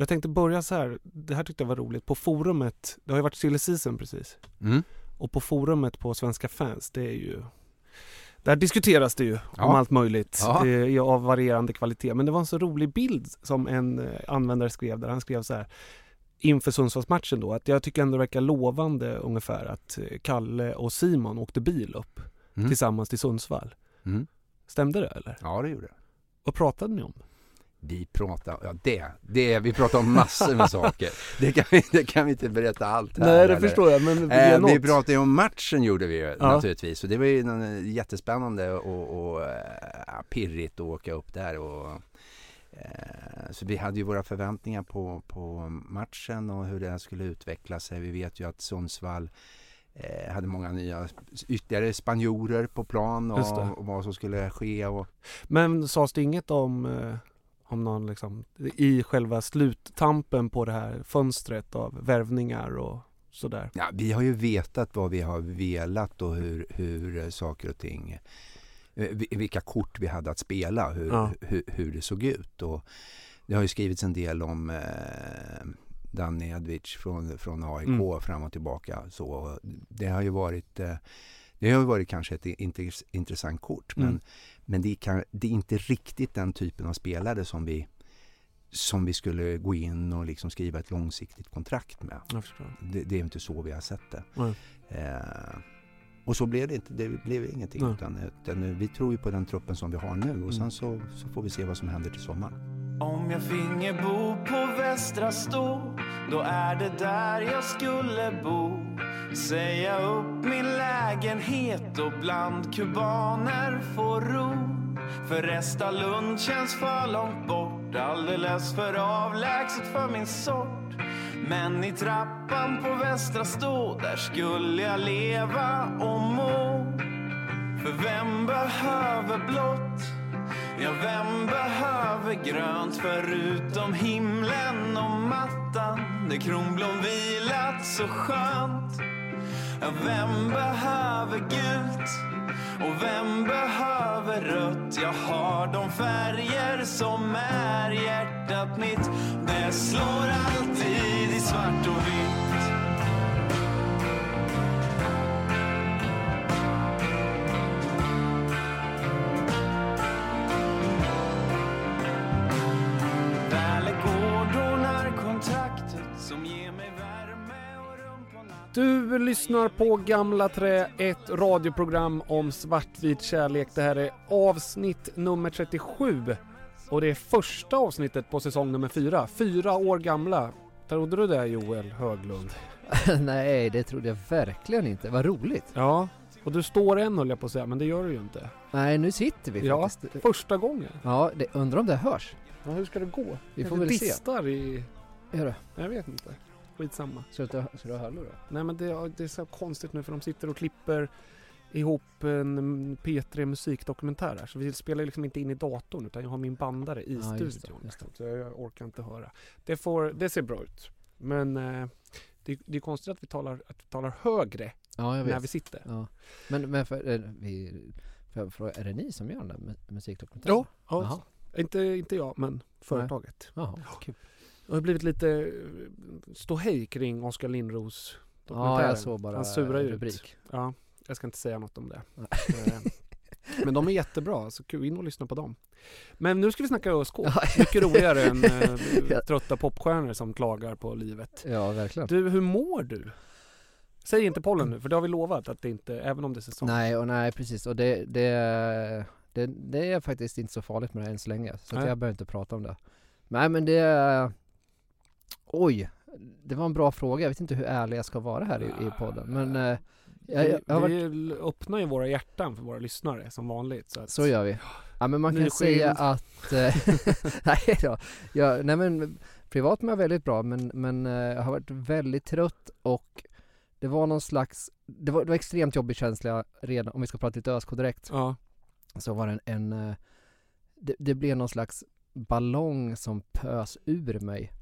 Jag tänkte börja så här, det här tyckte jag var roligt. På forumet, det har ju varit silly season precis. Mm. Och på forumet på Svenska fans, det är ju där diskuteras det ju Ja. om allt möjligt Ja. Det är av varierande kvalitet. Men det var en så rolig bild som en eh, användare skrev där han skrev så här inför Sundsvallsmatchen då att jag tycker ändå det verkar lovande ungefär att eh, Kalle och Simon åkte bil upp Mm. tillsammans till Sundsvall. Mm. Stämde det eller? Ja, det gjorde det. Vad pratade ni om? Vi pratar, ja det, det, vi pratar om massor med saker. Det kan, vi, det kan vi inte berätta allt här. Nej det eller? förstår jag men Eh, vi pratade ju om matchen gjorde vi ju Ja. naturligtvis. Så det var ju någon, jättespännande och, och eh, pirrigt att åka upp där. Och, eh, så vi hade ju våra förväntningar på, på matchen och hur den skulle utveckla sig. Vi vet ju att Sundsvall eh, hade många nya ytterligare spanjorer på plan och, och vad som skulle ske. Och, Men sades det inget om, eh, om någon liksom, i själva sluttampen på det här fönstret av värvningar och sådär? Ja, vi har ju vetat vad vi har velat och hur, hur eh, saker och ting, eh, vi- vilka kort vi hade att spela, hur, Ja. hur, hur det såg ut. Och det har ju skrivits en del om eh, Danny Edwidge från, från AIK Mm. fram och tillbaka. Så det har ju varit, eh, det har varit kanske ett intress- intressant kort. Men, Mm. men det, kan, det är inte riktigt den typen av spelare som vi som vi skulle gå in och liksom skriva ett långsiktigt kontrakt med. Det, det är inte så vi har sett det. Nej. Eh, och så blev det inte. Det blev ingenting. Nej. Utan, utan vi tror ju på den truppen som vi har nu och Mm. sen så, så får vi se vad som händer till sommaren. Om jag finge bo på Västra Stå Då är det där jag skulle bo Säga upp min lägenhet och bland kubaner få ro För Resta Lund känns för långt bort Alldeles för avlägset för min sort men i trappan på Västra Stå Där skulle jag leva och må För vem behöver blått? Ja, vem behöver grönt förutom himlen och mattan där kronblom vilat så skönt? Ja, vem behöver gult? Och vem behöver rött? Jag har de färger som är hjärtat mitt. Det slår alltid i svart och vitt. Du lyssnar på Gamla Trä, ett radioprogram om svartvit kärlek. Det här är avsnitt nummer 37. Och det är första avsnittet på säsong nummer fyra. Fyra år gamla. Trodde du det Joel Höglund? Nej, det trodde jag verkligen inte. Vad roligt. Ja. Och du står än höll jag på att säga, men det gör du ju inte. Nej, nu sitter vi Ja, faktiskt. första gången. Ja, det, undrar om det hörs. Ja, hur ska det gå? Vi får väl se. distar i... Gör det? Jag vet inte. Skitsamma. Du, ta- ska du ha hörlurar? Nej men det, det är så konstigt nu för de sitter och klipper ihop en P3 musikdokumentär här. Så vi spelar liksom inte in i datorn utan jag har min bandare i Ja, just det, studion. just det. Så jag orkar inte höra. Det, får, det ser bra ut. Men eh, det, det är konstigt att vi talar, att vi talar högre Ja, när vi sitter. Ja. Men, men för, är, vi, för fråga, är det ni som gör den där mu- musikdokumentären? Ja, ja. Inte, inte jag, men företaget. Jaha kul. Det har blivit lite eh, ståhej kring Oskar Lindros Ja, dokumentären. jag såg bara Han surar ut. rubrik. Ja, jag ska inte säga något om det. Eh, Men de är jättebra, så kul in och lyssna på dem. Men nu ska vi snacka ÖSK. Ja. Mycket roligare än eh, Ja. trötta popstjärnor som klagar på livet. Ja, verkligen. Du, hur mår du? Säg inte pollen nu, för det har vi lovat att det inte, även om det är säsong. Nej, och nej precis. Och det, det, det, det är faktiskt inte så farligt med det än så länge. Så att jag behöver inte prata om det. Nej men det... Oj! Det var en bra fråga. Jag vet inte hur ärlig jag ska vara här i, i podden. Men eh, jag, jag, varit, vi öppnar ju våra hjärtan för våra lyssnare som vanligt. Så, att, så gör vi. Ja men man kan säga skild. att... eh, nej då. Jag, nej men privat mår jag väldigt bra men, men eh, jag har varit väldigt trött och det var någon slags... Det var, det var extremt jobbig känsla redan, om vi ska prata lite ÖSK direkt. Ja, så var det en, en eh, det, det blev någon slags ballong som pös ur mig.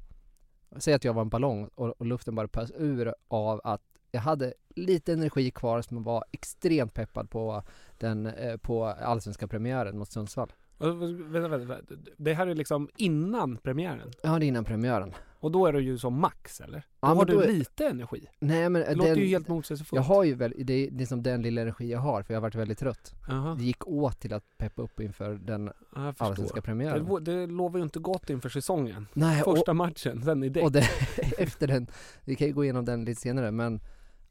Säg att jag var en ballong och, och luften bara pös ur av att jag hade lite energi kvar som var extremt peppad på den, eh, på allsvenska premiären mot Sundsvall. Vänta, vänta, vänta. Det här är liksom innan premiären. Ja, det är innan premiären. Och då är du ju som max eller? Då Ja, har du är- lite energi. Nej men Det låter den, ju helt motsägelsefullt. jag har ju väl, det är, det är som den lilla energi jag har för jag har varit väldigt trött. Jaha, Det gick åt till att peppa upp inför den allsvenska Det, premiären. lo- det lovar ju inte gott inför säsongen. Nej, och, Första matchen, sen är det. Och det, efter den, vi kan ju gå igenom den lite senare men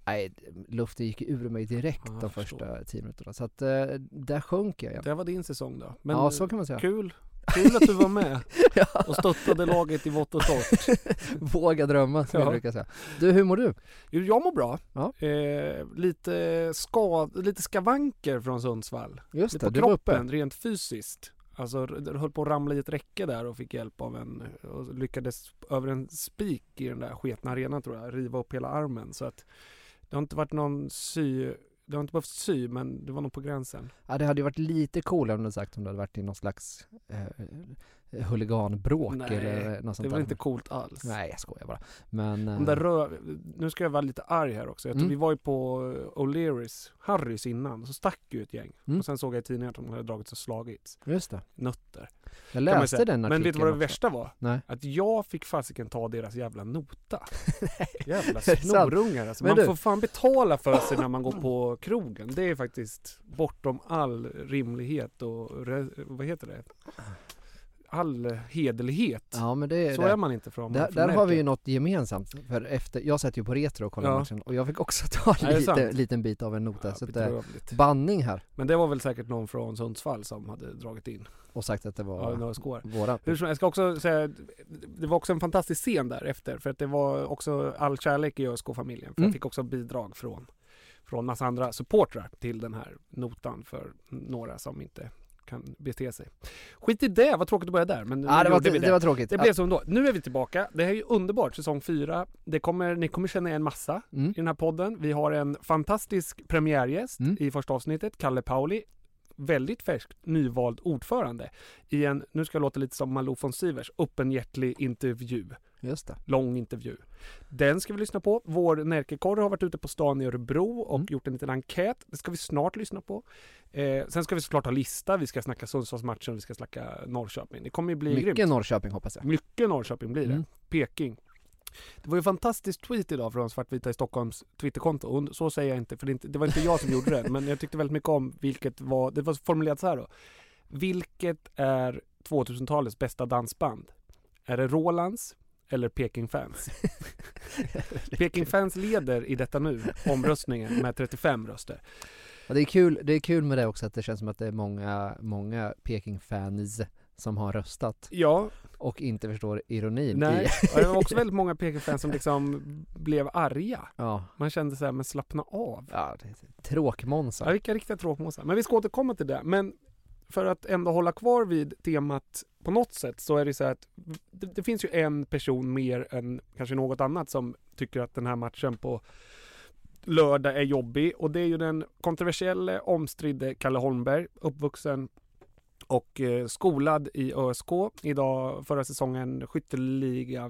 Nej, luften gick ur mig direkt Ja, de förstår. första tio minuterna så att eh, där sjönk jag igen. Det var din säsong då. Men ja, så kan man säga. kul. Kul att du var med och stöttade laget i vått och torrt. Våga drömma som Ja. jag brukar säga. Du, hur mår du? Jo, Jag mår bra. Ja. Eh, lite, skad, lite skavanker från Sundsvall. Just Lite det, på du var uppe. kroppen, rent fysiskt. Alltså höll på att ramla i ett räcke där och fick hjälp av en och lyckades över en spik i den där sketna arenan tror jag, riva upp hela armen. Så att det har inte varit någon sy, det har inte behövt sy men det var nog på gränsen. Ja, det hade ju varit lite coolare om du sagt om du hade varit i någon slags eh, huliganbråk Nej, eller något sånt Det är där. inte coolt alls. Nej, jag skojar bara. Men... De där eh, rö- nu ska jag vara lite arg här också. Jag tror Mm. Vi var ju på O'Learys, Harrys innan, så stack ju ett gäng. Mm. Och sen såg jag i tidningen att de hade dragits och slagits. just det. Nötter. Jag läste den artikeln Men vet du vad det också. värsta var? Nej. Att jag fick fasiken ta deras jävla nota. Jävla snorungar alltså. Men Man du- får fan betala för sig när man går på krogen. Det är faktiskt bortom all rimlighet och vad heter det? All hederlighet. Ja, men det är Så det. är man inte från Där, från där har vi ju något gemensamt. För efter, jag satt ju på Retro och kollade Ja. matchen och jag fick också ta Är det en lite, liten bit av en nota. Ja, så att, eh, bedrövligt. banning här Men det var väl säkert någon från Sundsvall som hade dragit in. och sagt att det Ja, var några skår. våra. Hur som, jag ska också säga, det var också en fantastisk scen där efter för att det var också all kärlek i ÖSK-familjen. För Mm. jag fick också bidrag från, från massa andra supportrar till den här notan för några som inte kan bete sig. Skit i det, vad tråkigt att börja där. Men Ja, det, var, vi det var tråkigt. det blev som då. Nu är vi tillbaka. Det här är ju underbart, säsong fyra. Det kommer, ni kommer känna igen massa Mm. i den här podden. Vi har en fantastisk premiärgäst Mm. i första avsnittet, Kalle Pauli. Väldigt färskt nyvald ordförande i en, nu ska jag låta lite som Malou von Sivers, öppenhjärtlig intervju. Just det. Lång intervju. Den ska vi lyssna på. Vår Närkekorre har varit ute på stan i Örebro och Mm. gjort en liten enkät. Det ska vi snart lyssna på. Eh, sen ska vi såklart ha lista. Vi ska snacka Sundsvallsmatchen, vi ska snacka Norrköping. Det kommer ju bli Mycket grymt. Norrköping hoppas jag. Mycket Norrköping blir det. Mm. Peking. Det var ju en fantastisk tweet idag från Svartvita i Stockholms Twitterkonto. Så säger jag inte, för det, inte, det var inte jag som gjorde den. Men jag tyckte väldigt mycket om vilket var, det var formulerat så här då. Vilket är 2000-talets bästa dansband? Är det Rolands eller Peking Fans? Peking Fans leder i detta nu omröstningen med 35 röster. Ja, det, är kul, det är kul med det också att det känns som att det är många, många Peking-fans som har röstat Ja, och inte förstår ironin nej. i... Det var också väldigt många Peking Fans som liksom blev arga. Ja, Man kände så här, men slappna av. ja det är tråkmånsar. Ja, vilka riktiga tråkmåsar. Men vi ska återkomma till det. Men för att ändå hålla kvar vid temat på något sätt så är det så här att det, det finns ju en person mer än kanske något annat som tycker att den här matchen på lördag är jobbig och det är ju den kontroversiella omstridde Kalle Holmberg, uppvuxen och eh, skolad i ÖSK. Idag förra säsongen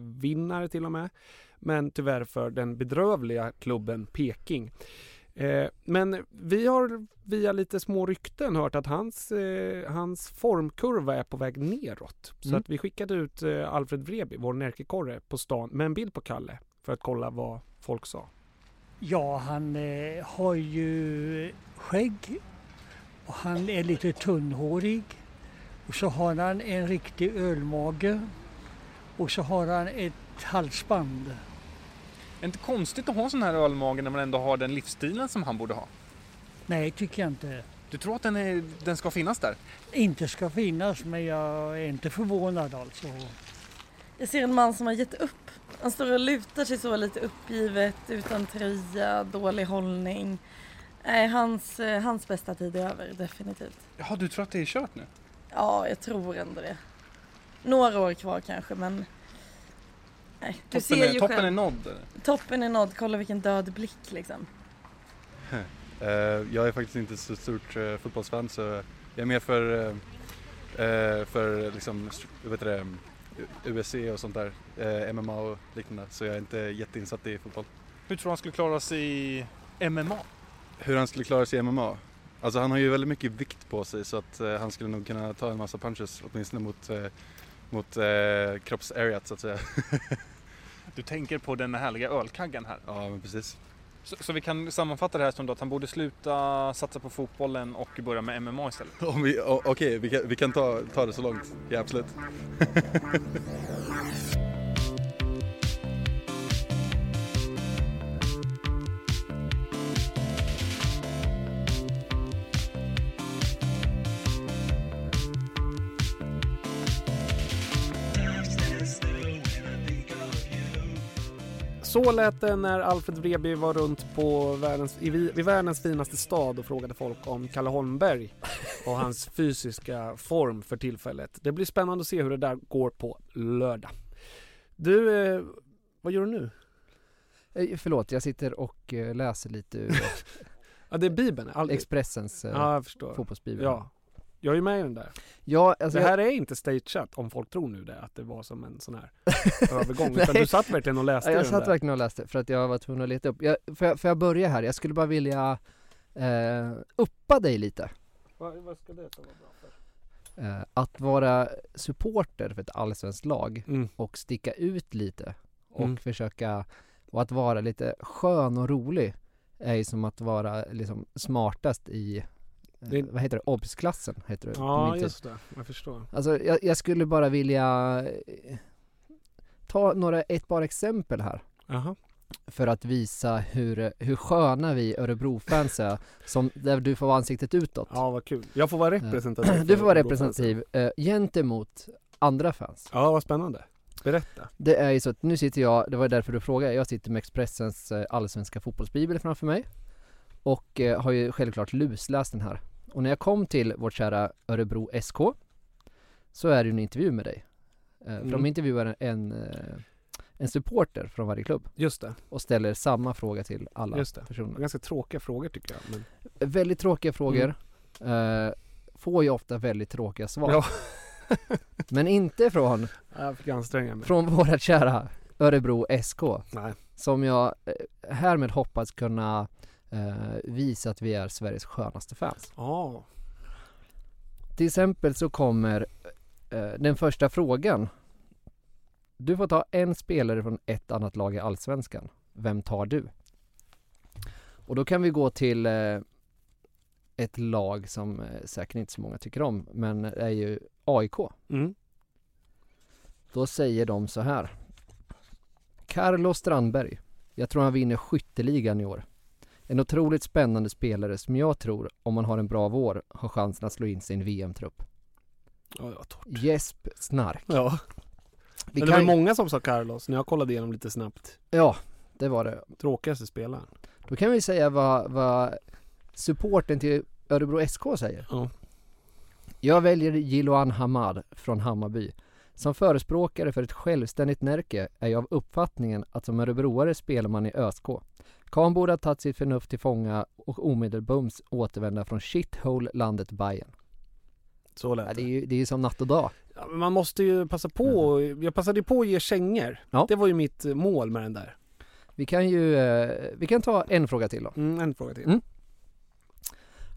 vinnare till och med. Men tyvärr för den bedrövliga klubben Peking. Eh, men vi har via lite små rykten hört att hans, eh, hans formkurva är på väg neråt. Så Mm. att vi skickade ut eh, Alfred Vreby, vår närkekorre, på stan med en bild på Kalle för att kolla vad folk sa. Ja, han har ju skägg och han är lite tunnhårig. Och så har han en riktig ölmage och så har han ett halsband. Är det inte konstigt att ha sån här ölmage när man ändå har den livsstilen som han borde ha? Nej, tycker jag inte. Du tror att den, är, den ska finnas där? Inte ska finnas, men jag är inte förvånad alltså. Jag ser en man som har gett upp. Han står och lutar sig så lite uppgivet, utan tröja, dålig hållning. Nej, hans, eh, hans bästa tid är över, definitivt. Jaha, du tror att det är kört nu? Ja, jag tror ändå det. Några år kvar kanske, men... Nej, du Toppen, ser är, ju toppen själv. är nådd? eller? Toppen är nådd, kolla vilken död blick liksom. Eh, jag är faktiskt inte så stort eh, fotbollsfan så jag är mer för, eh, eh, för liksom, vet du det, USC och sånt där, eh, MMA och liknande. Så jag är inte jätteinsatt i fotboll. Hur tror du han skulle klara sig i MMA? Hur han skulle klara sig i MMA? Alltså han har ju väldigt mycket vikt på sig så att eh, han skulle nog kunna ta en massa punches åtminstone mot, eh, mot eh, kroppsareat så att säga. Du tänker på den härliga ölkaggen här. Ja men precis. Så, så vi kan sammanfatta det här som då att han borde sluta satsa på fotbollen och börja med MMA istället. Okej, vi kan, vi kan ta, ta det så långt. Ja absolut. Så lät det när Alfred Vreby var runt på världens, i, vi- vid världens finaste stad och frågade folk om Kalle Holmberg och hans fysiska form för tillfället. Det blir spännande att se hur det där går på lördag. Du, eh, vad gör du nu? Eh, Förlåt, jag sitter och eh, läser lite ur Ja, det är Bibeln. All... Expressens eh, Ja, fotbollsbibel. Ja. Jag är ju med i den där. ja alltså det jag- här är inte stageat om folk tror nu det, att det var som en sån här övergång. Utan du satt verkligen och läste Ja, jag den satt där. verkligen och läste för att jag var tvungen att leta upp. Jag, får, jag, får jag börja här? Jag skulle bara vilja eh, uppa dig lite. Vad, vad ska det vara bra för? Eh, att vara supporter för ett allsvenskt lag Mm. och sticka ut lite och Mm. försöka och att vara lite skön och rolig är ju som att vara liksom smartast i, Det- vad heter det, obs-klassen heter det Ja, just det. Jag förstår. Alltså jag, jag skulle bara vilja eh, ta några, ett par exempel här Jaha. för att visa hur, hur sköna vi Örebro-fans är, som, där du får vara ansiktet utåt. Ja, vad kul. Jag får vara representativ. Du får vara representativ eh, gentemot andra fans. Ja, vad spännande. Berätta. Det är ju så att nu sitter jag, det var därför du frågade, jag sitter med Expressens eh, allsvenska fotbollsbibel framför mig och eh, har ju självklart lusläst den här. Och när jag kom till vårt kära Örebro SK så är det ju en intervju med dig. Eh, För Mm. de intervjuar en, eh, en supporter från varje klubb Just det. och ställer samma fråga till alla Just det. personer. Ganska tråkiga frågor tycker jag. Men... Väldigt tråkiga frågor. Eh, får ju ofta väldigt tråkiga svar. Ja. Men inte från, Jag fick anstränga mig. från våra kära Örebro SK. Nej. Som jag härmed hoppas kunna visa att vi är Sveriges skönaste fans. Ja. Till exempel så kommer eh, den första frågan. Du får ta en spelare från ett annat lag i Allsvenskan. Vem tar du? Och då kan vi gå till eh, ett lag som eh, säkert inte så många tycker om, men är ju AIK. Mm. Då säger de så här. Carlos Strandberg. Jag tror han vinner skytteligan i år. En otroligt spännande spelare som jag tror, om man har en bra vår, har chansen att slå in en VM-trupp. Ja, det var torrt. Jesp Snark. Ja. Vi Men det var kan- många som sa Carlos när jag kollade igenom lite snabbt. Ja, det var det. Tråkigaste spelaren. Då kan vi säga vad, vad supporten till Örebro SK säger. Ja. Jag väljer Jiloan Hamad från Hammarby. Som förespråkare för ett självständigt Närke är jag av uppfattningen att som örebroare spelar man i ÖSK. Karln borde ha tagit sitt förnuft till fånga och omedelbums återvända från shithole-landet Bayern. Så lät ja, det. Är ju, det är ju som natt och dag. Ja, men man måste ju passa på. Jag passade på att ge kängor. Ja. Det var ju mitt eh, mål med den där. Vi kan ju, eh, vi kan ta en fråga till då. Mm, en fråga till. Mm.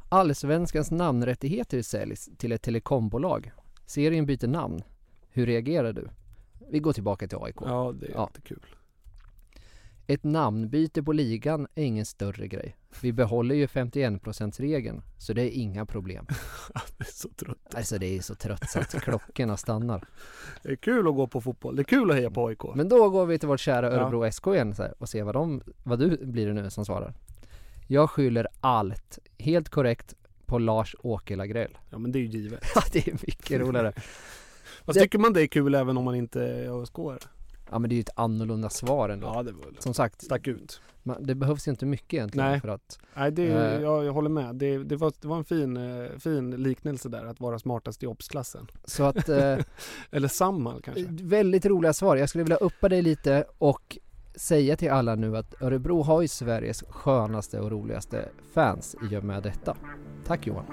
Allsvenskans namnrättigheter säljs till ett telekombolag. Serien byter namn. Hur reagerar du? Vi går tillbaka till AIK. Ja, det är Ja. inte kul. Ett namnbyte på ligan är ingen större grej. Vi behåller ju 51%-regeln, så det är inga problem. det är så trött. Alltså det är så trött så att klockorna stannar. Det är kul att gå på fotboll. Det är kul att heja på AIK. Men då går vi till vårt kära Ja. Örebro SK igen här, och ser vad de, vad du blir det nu som svarar. Jag skyller allt, helt korrekt, på Lars-Åke Lagrell. Ja men det är ju givet. Ja det är mycket roligare. Det- tycker man det är kul även om man inte är ask Ja men det är ju ett annorlunda svar ändå. Ja det var Som sagt, stack ut. man, det behövs ju inte mycket egentligen Nej. för att Nej det, Eh. jag, jag håller med. Det, det, var, det var en fin, eh, fin liknelse där att vara smartast i obsklassen. Så att eh, Eller Samhall kanske. Väldigt roliga svar. Jag skulle vilja uppa dig lite och säga till alla nu att Örebro har ju Sveriges skönaste och roligaste fans i och med detta. Tack Johan.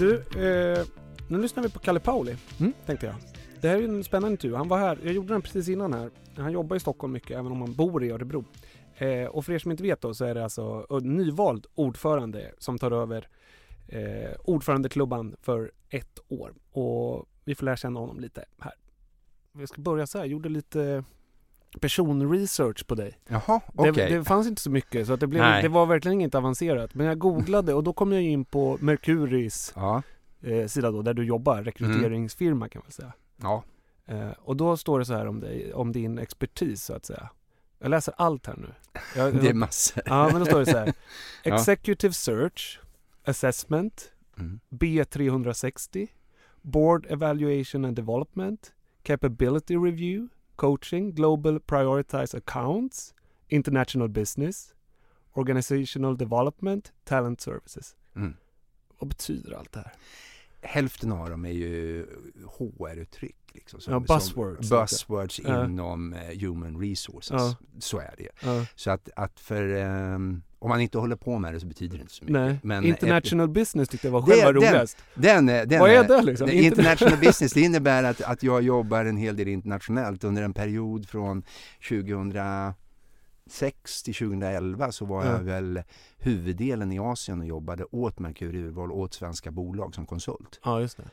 Du, eh, nu lyssnar vi på Kalle Pauli, Mm. tänkte jag. Det här är ju en spännande intervju. Han var här, jag gjorde den precis innan här. Han jobbar i Stockholm mycket, även om han bor i Örebro. Eh, och för er som inte vet då så är det alltså nyvald ordförande som tar över eh, ordförandeklubban för ett år. Och vi får lära känna honom lite här. Jag ska börja så här, jag gjorde lite personresearch på dig. Jaha, okej. Det, det fanns inte så mycket så att det, blev, Nej. det var verkligen inget avancerat. Men jag googlade och då kom jag in på Mercuris Ja, eh, sida då, där du jobbar, rekryteringsfirma kan man säga. ja. Eh, och då står det så här om dig, om din expertis så att säga. Jag läser allt här nu. Jag, det är massor. Ja, men då står det så här. Executive Search, Assessment, Mm. B360, Board Evaluation and Development, Capability Review, Coaching, Global Prioritized Accounts, International Business, Organizational Development, Talent Services. Mm. Vad betyder allt det här? Hälften av dem är ju HR-uttryck. Liksom, som, Ja, buzzwords. Som buzzwords Ja. inom eh, human resources. Ja. Så är det. Ja. Så att, att för, ehm, om man inte håller på med det så betyder det inte så mycket. Nej, Men International Business tyckte jag var Det- själva den- roligast. Den, är- den Vad är det liksom? det- International business, det innebär att, att jag jobbar en hel del internationellt under en period från 2006 till 2011 så var Ja. jag väl huvuddelen i Asien och jobbade åt Merkur Urval, åt svenska bolag som konsult. Ja, just det.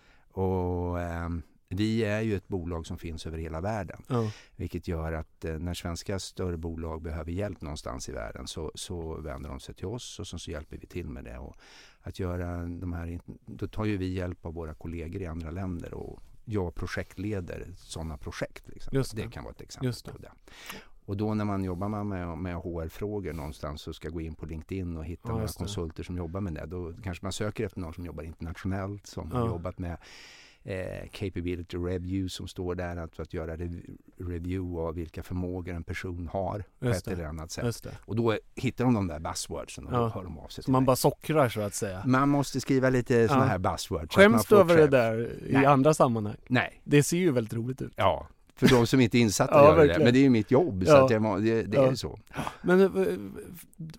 Och ehm, vi är ju ett bolag som finns över hela världen. Ja. Vilket gör att eh, när svenska större bolag behöver hjälp någonstans i världen så, så vänder de sig till oss och så, så hjälper vi till med det. Och att göra de här, då tar ju vi hjälp av våra kollegor i andra länder och jag projektleder sådana projekt. Liksom. Just det. det kan vara ett exempel Just det. på det. Och då när man jobbar med, med, HR-frågor någonstans och ska gå in på LinkedIn och hitta Ja, några konsulter som jobbar med det. Då kanske man söker efter någon som jobbar internationellt, som har Ja. jobbat med eh, capability review som står där, att, att göra rev- review av vilka förmågor en person har på Just ett det. eller annat sätt. Och då hittar de de där buzzwordsen och Ja. då hör de av sig Så man mig. bara sockrar så att säga. Man måste skriva lite sådana Ja. här buzzwords. Skäms du över det där i Nej. andra sammanhang? Nej. Det ser ju väldigt roligt ut. Ja, för de som inte är insatta Ja, gör det. Men det är ju mitt jobb så Ja. att jag, det, det Ja. är så. Men eh,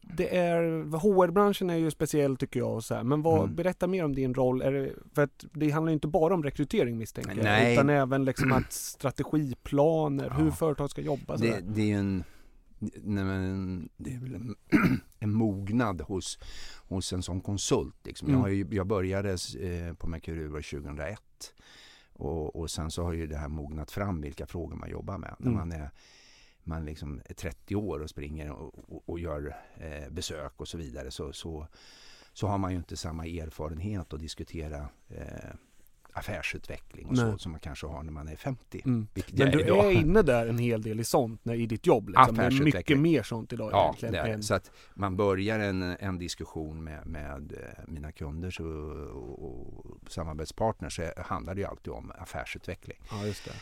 det är, HR-branschen är ju speciell tycker jag och så här. Men vad, Mm. berätta mer om din roll. Är det, för att det handlar ju inte bara om rekrytering misstänker jag. Nej. Utan även liksom att strategiplaner, hur företag ska jobba. Så Det, där. det är en, nej men, det är väl en, en mognad hos, hos en sån konsult. Liksom. Mm. Jag, har ju, jag började eh, på Mercury 2001 och, och sen så har ju det här mognat fram vilka frågor man jobbar med. När Mm. man är man liksom är 30 år och springer och, och, och gör eh, besök och så vidare så, så, så har man ju inte samma erfarenhet att diskutera eh, affärsutveckling och Nej. så som man kanske har när man är 50. Mm. Men du idag. är inne där en hel del i sånt när, i ditt jobb. Liksom. Det är mycket mer sånt idag Ja, egentligen. det är än- Så att man börjar en, en diskussion med, med eh, mina kunder så, och, och samarbetspartners så handlar det ju alltid om affärsutveckling. Ja, just det.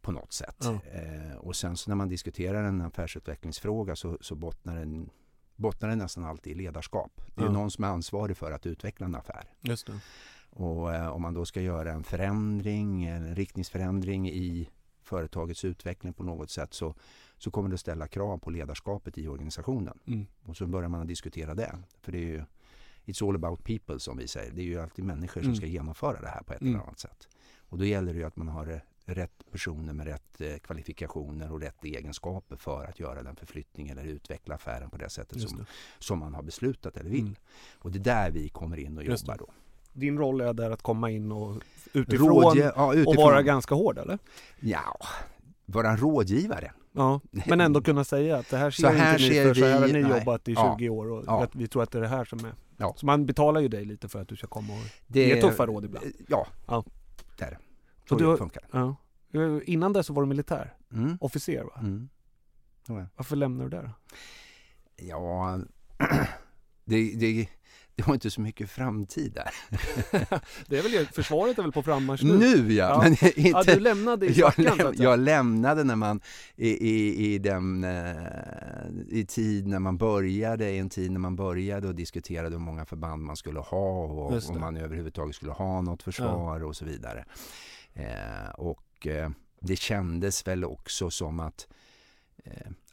på något sätt. Ja. Eh, och sen så när man diskuterar en affärsutvecklingsfråga så, så bottnar, den, bottnar den nästan alltid i ledarskap. Det är Ja. någon som är ansvarig för att utveckla en affär. Just det. Och eh, om man då ska göra en förändring, en riktningsförändring i företagets utveckling på något sätt så, så kommer det att ställa krav på ledarskapet i organisationen. Mm. Och så börjar man diskutera det. För det är ju It's all about people som vi säger. Det är ju alltid människor som Mm. ska genomföra det här på ett Mm. eller annat sätt. Och då gäller det ju att man har rätt personer med rätt eh, kvalifikationer och rätt egenskaper för att göra den förflyttningen eller utveckla affären på det sättet Just som, det. som man har beslutat eller vill. Mm. Och det är där vi kommer in och Just jobbar det. då. Din roll är där att komma in och utifrån, Rådge- ja, och utifrån. vara ganska hård eller? Ja, vara en rådgivare. Ja, men ändå kunna säga att det här ser Så här inte ni ser för så här har vi- ni nej. jobbat i Ja. 20 år och Ja. att vi tror att det är det här som är. Ja. Så man betalar ju dig lite för att du ska komma och Det- ge tuffa råd ibland. Ja, Ja. där. Så Så du, det funkar. ja. Eh, Innan det så var du militär? Mm. Officer va? Mm. Varför lämnar du det då? Ja, det, det, det var inte så mycket framtid där. Det är väl, försvaret är väl på frammarsch nu? Nu ja, men inte... Ja, du lämnade i jag, säga. jag lämnade när man i, i, i den eh, i tid när man började, i en tid när man började och diskuterade hur många förband man skulle ha och om man överhuvudtaget skulle ha något försvar och så vidare. Eh, och eh, det kändes väl också som att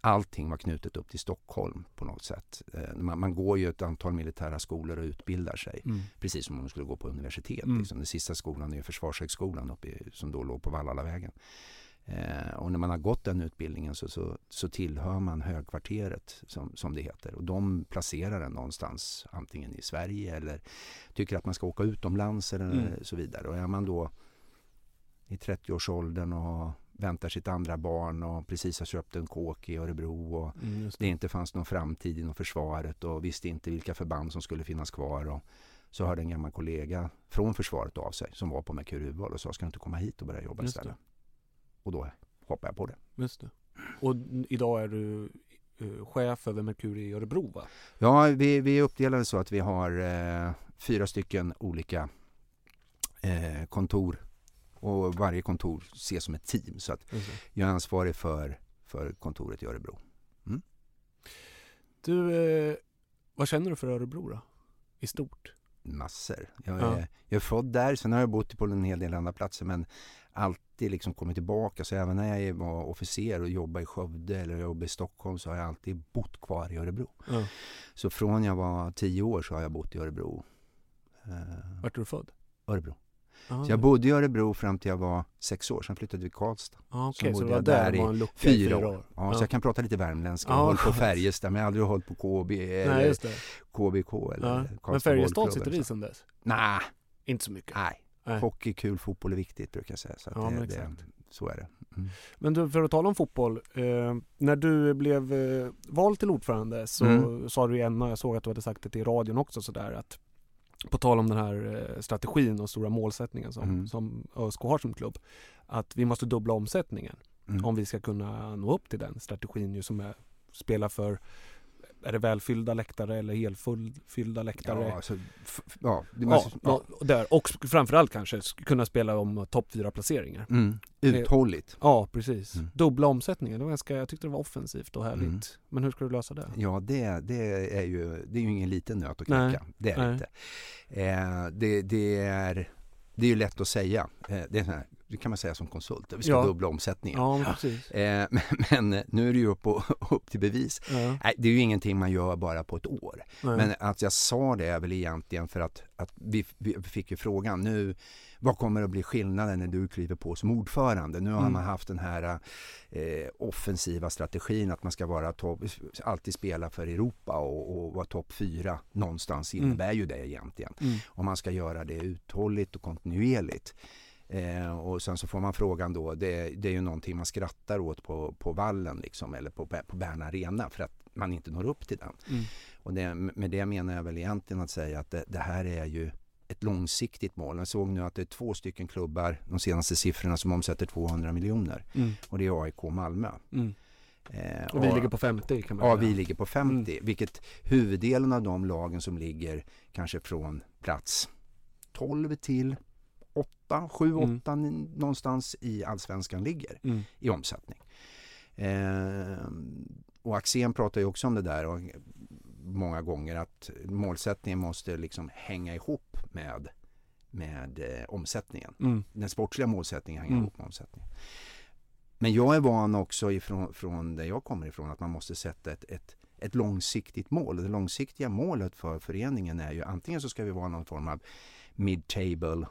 allting var knutet upp till Stockholm på något sätt. Eh, man, man går ju ett antal militära skolor och utbildar sig. Mm. Precis som om man skulle gå på universitet. Mm. Liksom. Den sista skolan är Försvarshögskolan uppe i, som då låg på Vallallavägen. Eh, och när man har gått den utbildningen så, så, så tillhör man högkvarteret som, som det heter. Och de placerar en någonstans antingen i Sverige eller tycker att man ska åka utomlands eller Mm. så vidare. Och är man då i 30-årsåldern och väntar sitt andra barn och precis har köpt en kåk i Örebro och Mm, just det inte fanns någon framtid inom försvaret och visste inte vilka förband som skulle finnas kvar. Och så hörde en gammal kollega från försvaret av sig som var på Merkur och sa ska du inte komma hit och börja jobba Just istället? Och då hoppade jag på det. Just det. Och idag är du eh, chef över Merkur i Örebro va? Ja, vi, vi är uppdelade så att vi har eh, fyra stycken olika eh, kontor och varje kontor ses som ett team. Så att det. jag är ansvarig för, för kontoret i Örebro. Du, eh, vad känner du för Örebro då? I stort? massor. Jag är, Ja. jag är född där, sen har jag bott på en hel del andra platser men alltid liksom kommit tillbaka. Så även när jag var officer och jobbade i Skövde eller jobbade i Stockholm så har jag alltid bott kvar i Örebro. Ja. Så från jag var tio år så har jag bott i Örebro. Eh, Vart är du född? Örebro. Ah, Så jag bodde i Örebro fram till jag var sex år, sen flyttade vi till Karlstad. ah, Så Okej, så, bodde var jag där i i fyra år. Ja, Ja. Så jag kan prata lite värmländska Ja, och hållit på. Färjestad men jag har aldrig hållit på KB Nej, eller det. KBK eller Ja. Karlstad Men Färjestad sitter i så. sen dess? Nej, Inte så mycket? nej. Nej. Hockey är kul, fotboll är viktigt brukar jag säga. Så, Ja, det, det, så är det. Mm. Men du, för att tala om fotboll. Eh, när du blev eh, vald till ordförande så Mm. sa du i Emma, jag såg att du hade sagt det till radion också sådär att på tal om den här eh, strategin och stora målsättningen som, Mm. som ÖSK har som klubb. Att vi måste dubbla omsättningen Mm. om vi ska kunna nå upp till den strategin ju som är spela för är det välfyllda läktare eller helfyllda läktare? Ja, alltså, ja, det Ja, ja. och där. Och framförallt kanske sk- kunna spela om topp fyra placeringar. Mm. Uthålligt. Ja, precis. Mm. Dubbla omsättningen. Det var ganska, jag tyckte det var offensivt och härligt. Mm. Men hur ska du lösa det? Ja, det, det, är ju, det är ju ingen liten nöt att Nej. knäcka. Det är Nej. inte. Eh, det, det, är, det är ju lätt att säga. Eh, det, är så här, det kan man säga som konsult. Vi ska Ja. dubbla omsättningen. Ja, men. Eh, men, men nu är det ju upp, och, upp till bevis. Nej, det är ju ingenting man gör bara på ett år. Nej. Men att jag sa det är väl egentligen för att, att vi, vi fick ju frågan nu vad kommer att bli skillnaden när du kliver på som ordförande? Nu har Mm. man haft den här eh, offensiva strategin att man ska vara topp, alltid spela för Europa och, och vara topp fyra någonstans Mm. innebär ju det egentligen. Mm. Om man ska göra det uthålligt och kontinuerligt. Eh, och sen så får man frågan då, det, det är ju någonting man skrattar åt på, på vallen liksom, eller på, på Bern Arena för att man inte når upp till den. Mm. Och det, med det menar jag väl egentligen att säga att det, det här är ju ett långsiktigt mål. Jag såg nu att det är två stycken klubbar, de senaste siffrorna, som omsätter 200 miljoner. Mm. Och det är AIK och Malmö. Mm. Eh, Och vi ligger på 50 kan man Ja, säga. vi ligger på 50. Vilket huvuddelen av de lagen som ligger kanske från plats 12 till 8 8, 7, Mm. 8 någonstans i allsvenskan ligger Mm. i omsättning. Eh, och Axén pratar ju också om det där och många gånger att målsättningen måste liksom hänga ihop med, med eh, omsättningen. Mm. Den sportsliga målsättningen hänger Mm. ihop med omsättningen. Men jag är van också ifrån från där jag kommer ifrån att man måste sätta ett, ett, ett långsiktigt mål. Det långsiktiga målet för föreningen är ju antingen så ska vi vara någon form av mid-table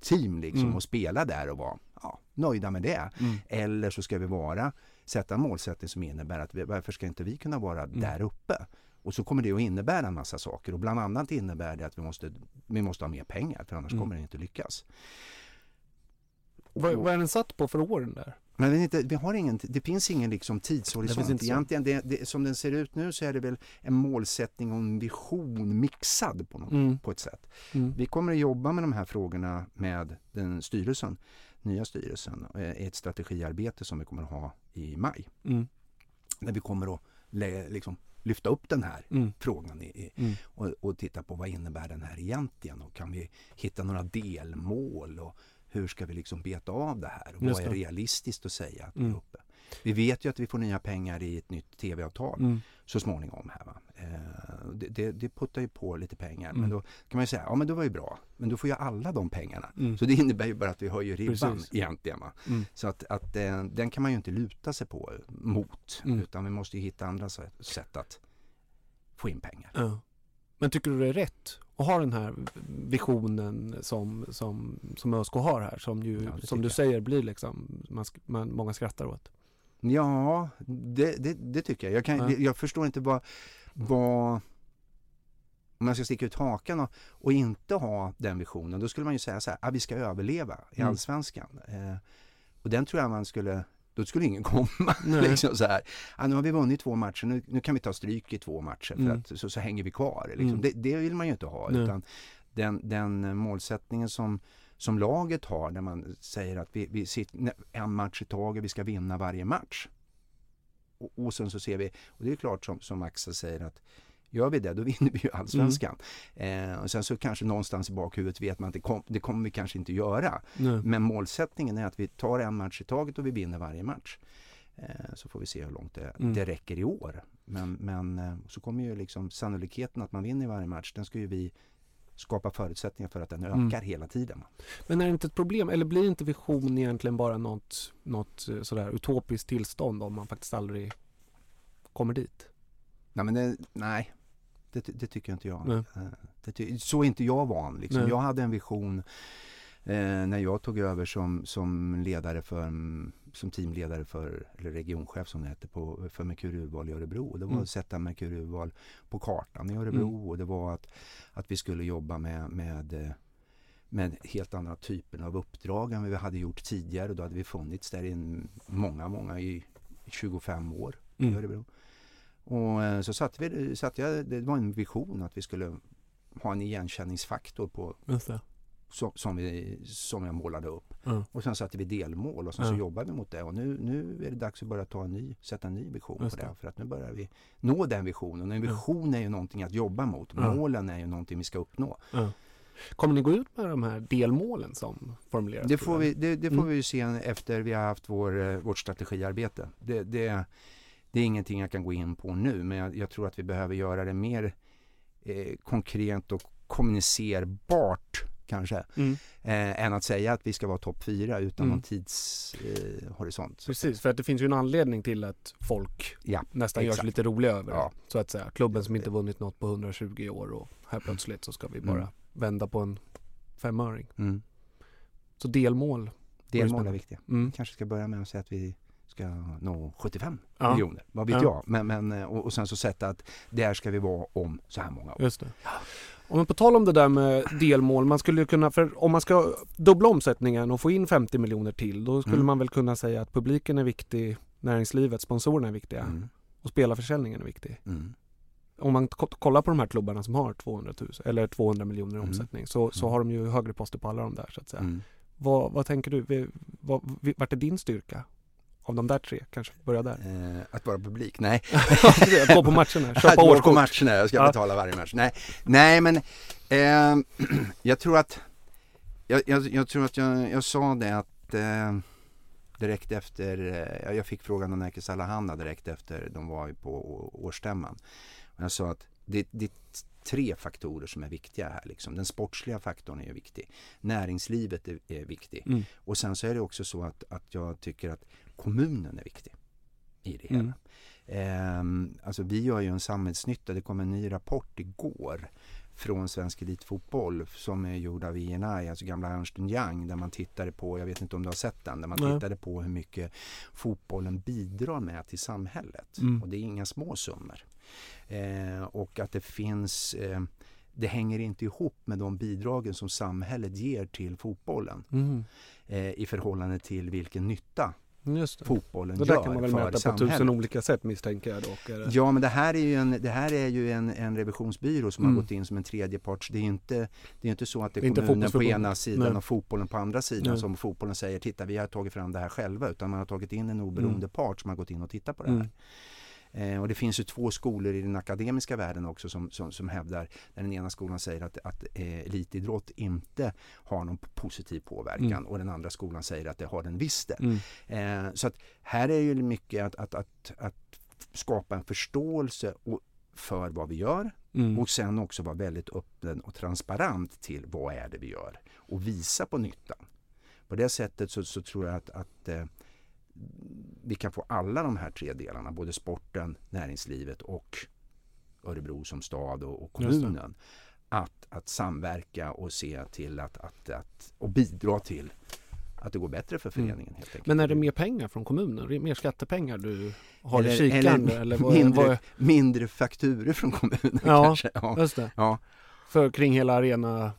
team liksom Mm. och spela där och vara ja, nöjda med det. Mm. Eller så ska vi vara, sätta en målsättning som innebär att vi, varför ska inte vi kunna vara Mm. där uppe? Och så kommer det att innebära en massa saker och bland annat innebär det att vi måste, vi måste ha mer pengar för annars Mm. kommer det inte lyckas. Vad, vad är den satt på för åren där? Men vi, inte, vi har ingen, det finns ingen liksom tidshorisont. Egentligen, det, det, som den ser ut nu så är det väl en målsättning och en vision mixad på, något, Mm. på ett sätt. Mm. Vi kommer att jobba med de här frågorna med den styrelsen, nya styrelsen, eh, i ett strategiarbete som vi kommer att ha i maj. Mm. Där vi kommer att lä, liksom, lyfta upp den här Mm. frågan i, Mm. och, och titta på vad innebär den här egentligen och kan vi hitta några delmål och hur ska vi liksom beta av det här och vad är realistiskt att säga att vi Mm. är uppe. Vi vet ju att vi får nya pengar i ett nytt tv-avtal Mm. så småningom här va. Eh, det, det, det puttar ju på lite pengar men Mm. då kan man ju säga, ja men det var ju bra, men då får ju alla de pengarna. Mm. Så det innebär ju bara att vi höjer ribban Precis. egentligen va. Mm. Så att, att eh, den kan man ju inte luta sig på mot Mm. utan vi måste ju hitta andra sätt, sätt att få in pengar. Ja. Men tycker du det är rätt att ha den här visionen som, som, som ÖSK har här? Som ju, Ja, som du jag. säger, blir liksom, man, man, många skrattar åt. Ja, det, det, det tycker jag. Jag, kan, Ja. jag förstår inte vad, vad... Om man ska sticka ut hakan och, och inte ha den visionen, då skulle man ju säga så här, ah, vi ska överleva i Mm. Allsvenskan. Eh, och den tror jag man skulle, då skulle ingen komma. Liksom så här, ah, nu har vi vunnit två matcher, nu, nu kan vi ta stryk i två matcher för Mm. att så, så hänger vi kvar. Liksom. Mm. Det, det vill man ju inte ha. Nej. Utan den, den målsättningen som, som laget har, där man säger att vi, vi sitter en match i taget, vi ska vinna varje match. Och, och sen så ser vi, och det är klart som, som Axel säger att gör vi det då vinner vi ju allsvenskan. Eh, och sen så kanske någonstans i bakhuvudet vet man att det, kom, det kommer vi kanske inte göra. Nej. Men målsättningen är att vi tar en match i taget och vi vinner varje match. Eh, så får vi se hur långt det, Mm. det räcker i år. Men, men eh, så kommer ju liksom sannolikheten att man vinner varje match, den ska ju vi skapa förutsättningar för att den Mm. ökar hela tiden. Men är det inte ett problem, eller blir inte vision egentligen bara något, något eh, sådär utopiskt tillstånd om man faktiskt aldrig kommer dit? Nej, men det, nej. Det, det tycker inte jag. Eh, Det, så är inte jag van. Liksom. Jag hade en vision eh, när jag tog över som, som ledare för som teamledare för, eller regionchef som det heter, på, för Merkur Urval i Örebro. Det var Mm. att sätta Merkur Urval på kartan i Örebro Mm. och det var att, att vi skulle jobba med, med eh, med helt andra typer av uppdrag än vi hade gjort tidigare. Då hade vi funnits där i många, många i 25 år i Mm. Örebro. Och eh, så satte vi, satte jag, det var en vision att vi skulle ha en igenkänningsfaktor på, som, som, vi, som jag målade upp. Ja. Och sen satte vi delmål och sen Ja. så jobbade vi mot det. Och nu, nu är det dags att börja ta en ny, sätta en ny vision Just på det. det. För att nu börjar vi nå den visionen. Och en vision är ju någonting att jobba mot. Målen är ju någonting vi ska uppnå. Kommer ni gå ut med de här delmålen som formuleras? Det får vi, det, det får Mm. vi ju se efter vi har haft vår, eh, vårt strategiarbete. Det, det, det är ingenting jag kan gå in på nu men jag, jag tror att vi behöver göra det mer eh, konkret och kommunicerbart kanske. Mm. Eh, än att säga att vi ska vara topp fyra utan Mm. någon tidshorisont. Eh. Precis, för att det finns ju en anledning till att folk Ja, nästan gör sig lite roliga över Ja. det. Så att säga. Klubben som inte vunnit något på 120 år och här plötsligt så ska vi bara Mm. vända på en femöring. Mm. Så delmål. Delmål är viktiga. Mm. kanske ska börja med att säga att vi ska nå 75 Ja. miljoner. Vad vet Ja. jag? Men, men, eh, och, och sen så sätta att där ska vi vara om så här många år. Just det. Men på tal om det där med delmål, man skulle kunna, för om man ska dubbla omsättningen och få in 50 miljoner till, då skulle Mm. man väl kunna säga att publiken är viktig, näringslivet, sponsorerna är viktiga Mm. och spelarförsäljningen är viktig. Mm. Om man ko- kollar på de här klubbarna som har 200 000 eller 200 miljoner i Mm. omsättning så, så Mm. har de ju högre poster på alla de där så att säga. Mm. Vad, vad tänker du? Vad, vart är din styrka? Av de där tre, kanske börja där. Eh, att vara publik? Nej. att gå på matcherna, Att köpa gå på årskort. matcherna, jag ska Ja. betala varje match. Nej, Nej men eh, jag tror att Jag, jag, jag tror att jag, jag sa det att eh, direkt efter, eh, jag fick frågan av Närke Salahanna direkt efter de var på å- årsstämman. Och jag sa att det, det är tre faktorer som är viktiga här. Liksom. Den sportsliga faktorn är viktig. Näringslivet är, är viktig. Mm. Och sen så är det också så att, att jag tycker att kommunen är viktig i det hela. Mm. Ehm, alltså vi gör ju en samhällsnytta. Det kom en ny rapport igår från Svensk Elitfotboll som är gjord av INI, alltså gamla Ernst Young, där man tittade på, jag vet inte om du har sett den, där man Nej. tittade på hur mycket fotbollen bidrar med till samhället. Mm. Och det är inga små summor. Eh, och att det finns eh, det hänger inte ihop med de bidragen som samhället ger till fotbollen Mm. eh, i förhållande till vilken nytta Just det. fotbollen Det gör där kan man väl mäta på samhället. tusen olika sätt misstänker jag dock. Är det? Ja men det här är ju en, det här är ju en, en revisionsbyrå som Mm. har gått in som en tredjeparts. Det är inte, det är inte så att det är Inte kommunen på ena sidan Nej. och fotbollen på andra sidan Nej. som fotbollen säger titta vi har tagit fram det här själva utan man har tagit in en oberoende part som har gått in och tittat på det här. Eh, och det finns ju två skolor i den akademiska världen också som, som, som hävdar, där den ena skolan säger att, att eh, elitidrott inte har någon positiv påverkan Mm. och den andra skolan säger att det har den visst det. Mm. Eh, så att här är ju mycket att, att, att, att skapa en förståelse och, för vad vi gör Mm. och sen också vara väldigt öppen och transparent till vad är det vi gör och visa på nyttan. På det sättet så, så tror jag att, att eh, vi kan få alla de här tre delarna, både sporten, näringslivet och Örebro som stad och, och kommunen. Att, att samverka och se till att, att, att och bidra till att det går bättre för Mm. föreningen helt enkelt. Men är det mer pengar från kommunen? Mer skattepengar du har i Eller- kikaren? eller Eller, vad, mindre, vad, mindre fakturer från kommunen Ja, kanske. Ja. just det. Ja. För kring hela arena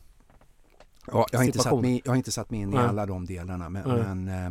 Ja, jag, har inte satt mig, jag har inte satt mig in i Nej. alla de delarna men, men eh,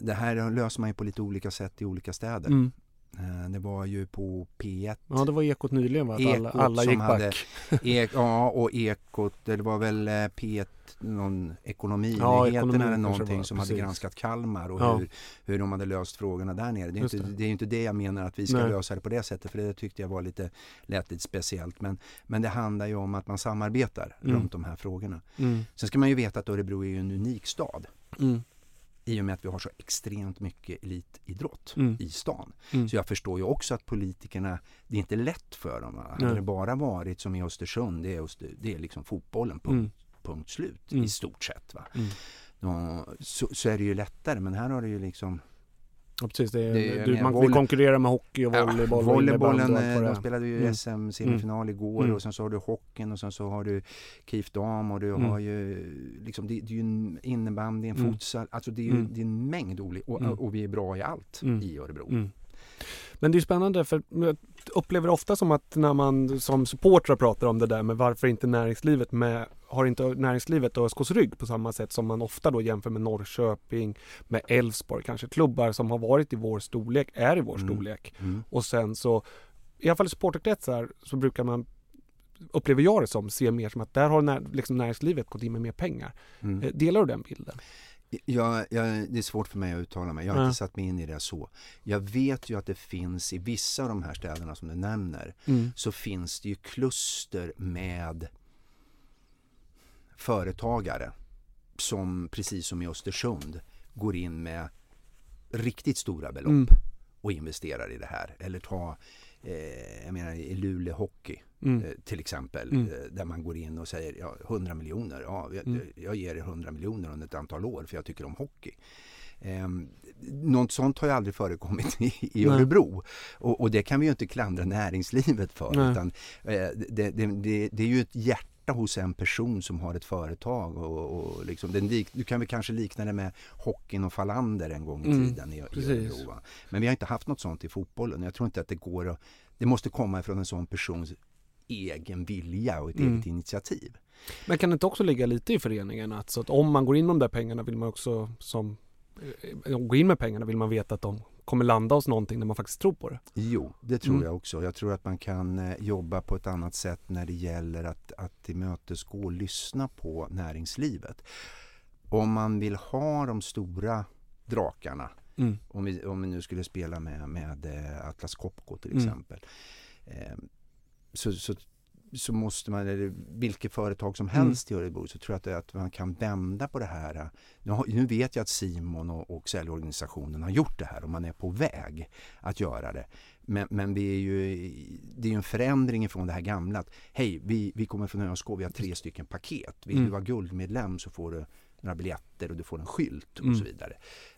det här löser man ju på lite olika sätt i olika städer. Mm. Eh, det var ju på P1 Ja, det var Ekot nyligen va? Att alla, Ekot alla som gick hade- back. E, ja, och Ekot, det var väl eh, P1, någon ekonomi, Ja, ekonomi eller någonting var, som hade precis. granskat Kalmar och Ja. hur, hur de hade löst frågorna där nere. Det är, Just inte, det. det är inte det jag menar att vi ska Nej. lösa det på det sättet för det tyckte jag var lite, lät lite speciellt. Men, men det handlar ju om att man samarbetar Mm. runt de här frågorna. Mm. Sen ska man ju veta att Örebro är ju en unik stad Mm. I och med att vi har så extremt mycket elitidrott Mm. i stan. Mm. Så jag förstår ju också att politikerna, det är inte lätt för dem. Hade det bara varit som i Östersund, det är, Öster, det är liksom fotbollen, punkt, Mm. punkt slut Mm. i stort sett. Va? Mm. Ja, så, så är det ju lättare men här har det ju liksom Ja, precis. Det Det du, man volley- vill konkurrera med hockey och volleyboll och volleybollen, och de spelade ju Mm. SM-semifinal igår Mm. och sen så har du hockeyn och sen så har du KIF dam och du Mm. har ju liksom, det, det är ju en innebandy, en Mm. futsal, alltså det är ju Mm. det är en mängd olika och, Mm. och vi är bra i allt Mm. i Örebro. Men det är spännande för jag upplever ofta som att när man som supportrar pratar om det där med varför inte näringslivet med har inte näringslivet ÖSKs rygg på samma sätt som man ofta då jämför med Norrköping, med Elfsborg kanske. Klubbar som har varit i vår storlek, är i vår Mm. storlek. Mm. Och sen så, i alla fall i supporterkretsar så brukar man upplever jag det som, se mer som att där har när, liksom näringslivet gått in med mer pengar. Mm. Eh, Delar du den bilden? Jag, jag, det är svårt för mig att uttala mig. Jag har Ja. inte satt mig in i det så. Jag vet ju att det finns i vissa av de här städerna som du nämner Mm. så finns det ju kluster med företagare som precis som i Östersund går in med riktigt stora belopp Mm. och investerar i det här. Eller ta, eh, jag menar i Luleå Hockey Mm. eh, till exempel, Mm. eh, där man går in och säger ja, 100 miljoner, ja, jag, Mm. jag ger er 100 miljoner under ett antal år för jag tycker om hockey. Eh, något sånt har ju aldrig förekommit i, i. Örebro och, och det kan vi ju inte klandra näringslivet för Nej. utan eh, det, det, det, det är ju ett hjärta hos en person som har ett företag och, och liksom, den lik, du kan väl kanske likna det med hockeyn och Falander en gång i Mm, tiden i, i precis. Örebro. Men vi har inte haft något sånt i fotbollen. Jag tror inte att det går att, det måste komma ifrån en sån persons egen vilja och ett Mm. eget initiativ. Men kan det inte också ligga lite i föreningen att, så att om man går in med de där pengarna vill man också som eh, gå in med pengarna vill man veta att de kommer landa hos någonting när man faktiskt tror på det. Jo, det tror Mm. jag också. Jag tror att man kan eh, jobba på ett annat sätt när det gäller att, att tillmötesgå och lyssna på näringslivet. Om man vill ha de stora drakarna, Mm. om vi, om vi nu skulle spela med, med eh, Atlas Copco till Mm. exempel, eh, så, så så måste man, eller vilket företag som helst i Örebro, så tror jag att, det, att man kan vända på det här. Nu, har, nu vet jag att Simon och, och säljorganisationen har gjort det här och man är på väg att göra det. Men, men vi är ju, det är en förändring från det här gamla att hej, vi, vi kommer från ÖSK, vi har tre stycken paket. Vill Mm. du vara guldmedlem så får du några biljetter och du får en skylt och Mm. så vidare.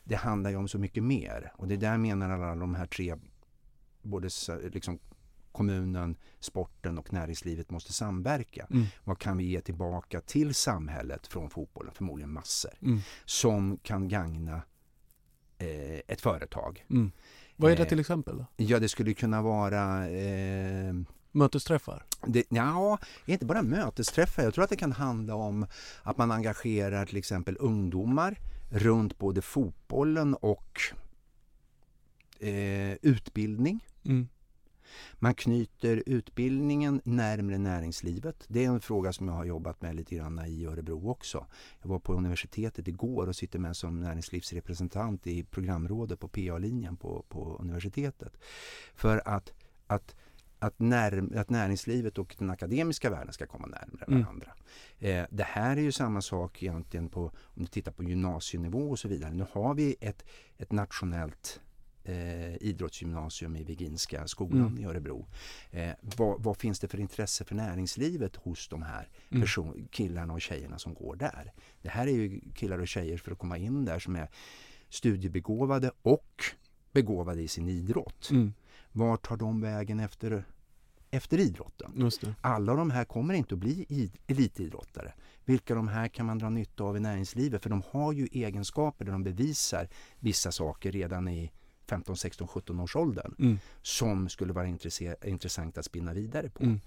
Det handlar ju om så mycket mer och det där menar alla de här tre, både liksom kommunen, sporten och näringslivet måste samverka. Mm. Vad kan vi ge tillbaka till samhället från fotbollen? Förmodligen massor. Mm. Som kan gagna eh, ett företag. Mm. Vad är det Eh, till exempel? Då? Ja, det skulle kunna vara eh, Mötesträffar? det, ja, inte bara mötesträffar. Jag tror att det kan handla om att man engagerar till exempel ungdomar runt både fotbollen och eh, utbildning. Mm. Man knyter utbildningen närmre näringslivet. Det är en fråga som jag har jobbat med lite grann i Örebro också. Jag var på universitetet igår och sitter med som näringslivsrepresentant i programrådet på PA-linjen på, på universitetet. För att, att, att, när, att näringslivet och den akademiska världen ska komma närmare Mm. varandra. Eh, det här är ju samma sak egentligen på, om du tittar på gymnasienivå och så vidare. Nu har vi ett, ett nationellt eh, idrottsgymnasium i Viginska skolan Mm. i Örebro. Eh, vad, vad finns det för intresse för näringslivet hos de här Mm. person, killarna och tjejerna som går där? Det här är ju killar och tjejer för att komma in där som är studiebegåvade och begåvade i sin idrott. Mm. Vart tar de vägen efter, efter idrotten? Alla de här kommer inte att bli id- elitidrottare. Vilka de här kan man dra nytta av i näringslivet? För de har ju egenskaper där de bevisar vissa saker redan i 15, 16, 17 års åldern Mm. som skulle vara intressant att spinna vidare på. Mm.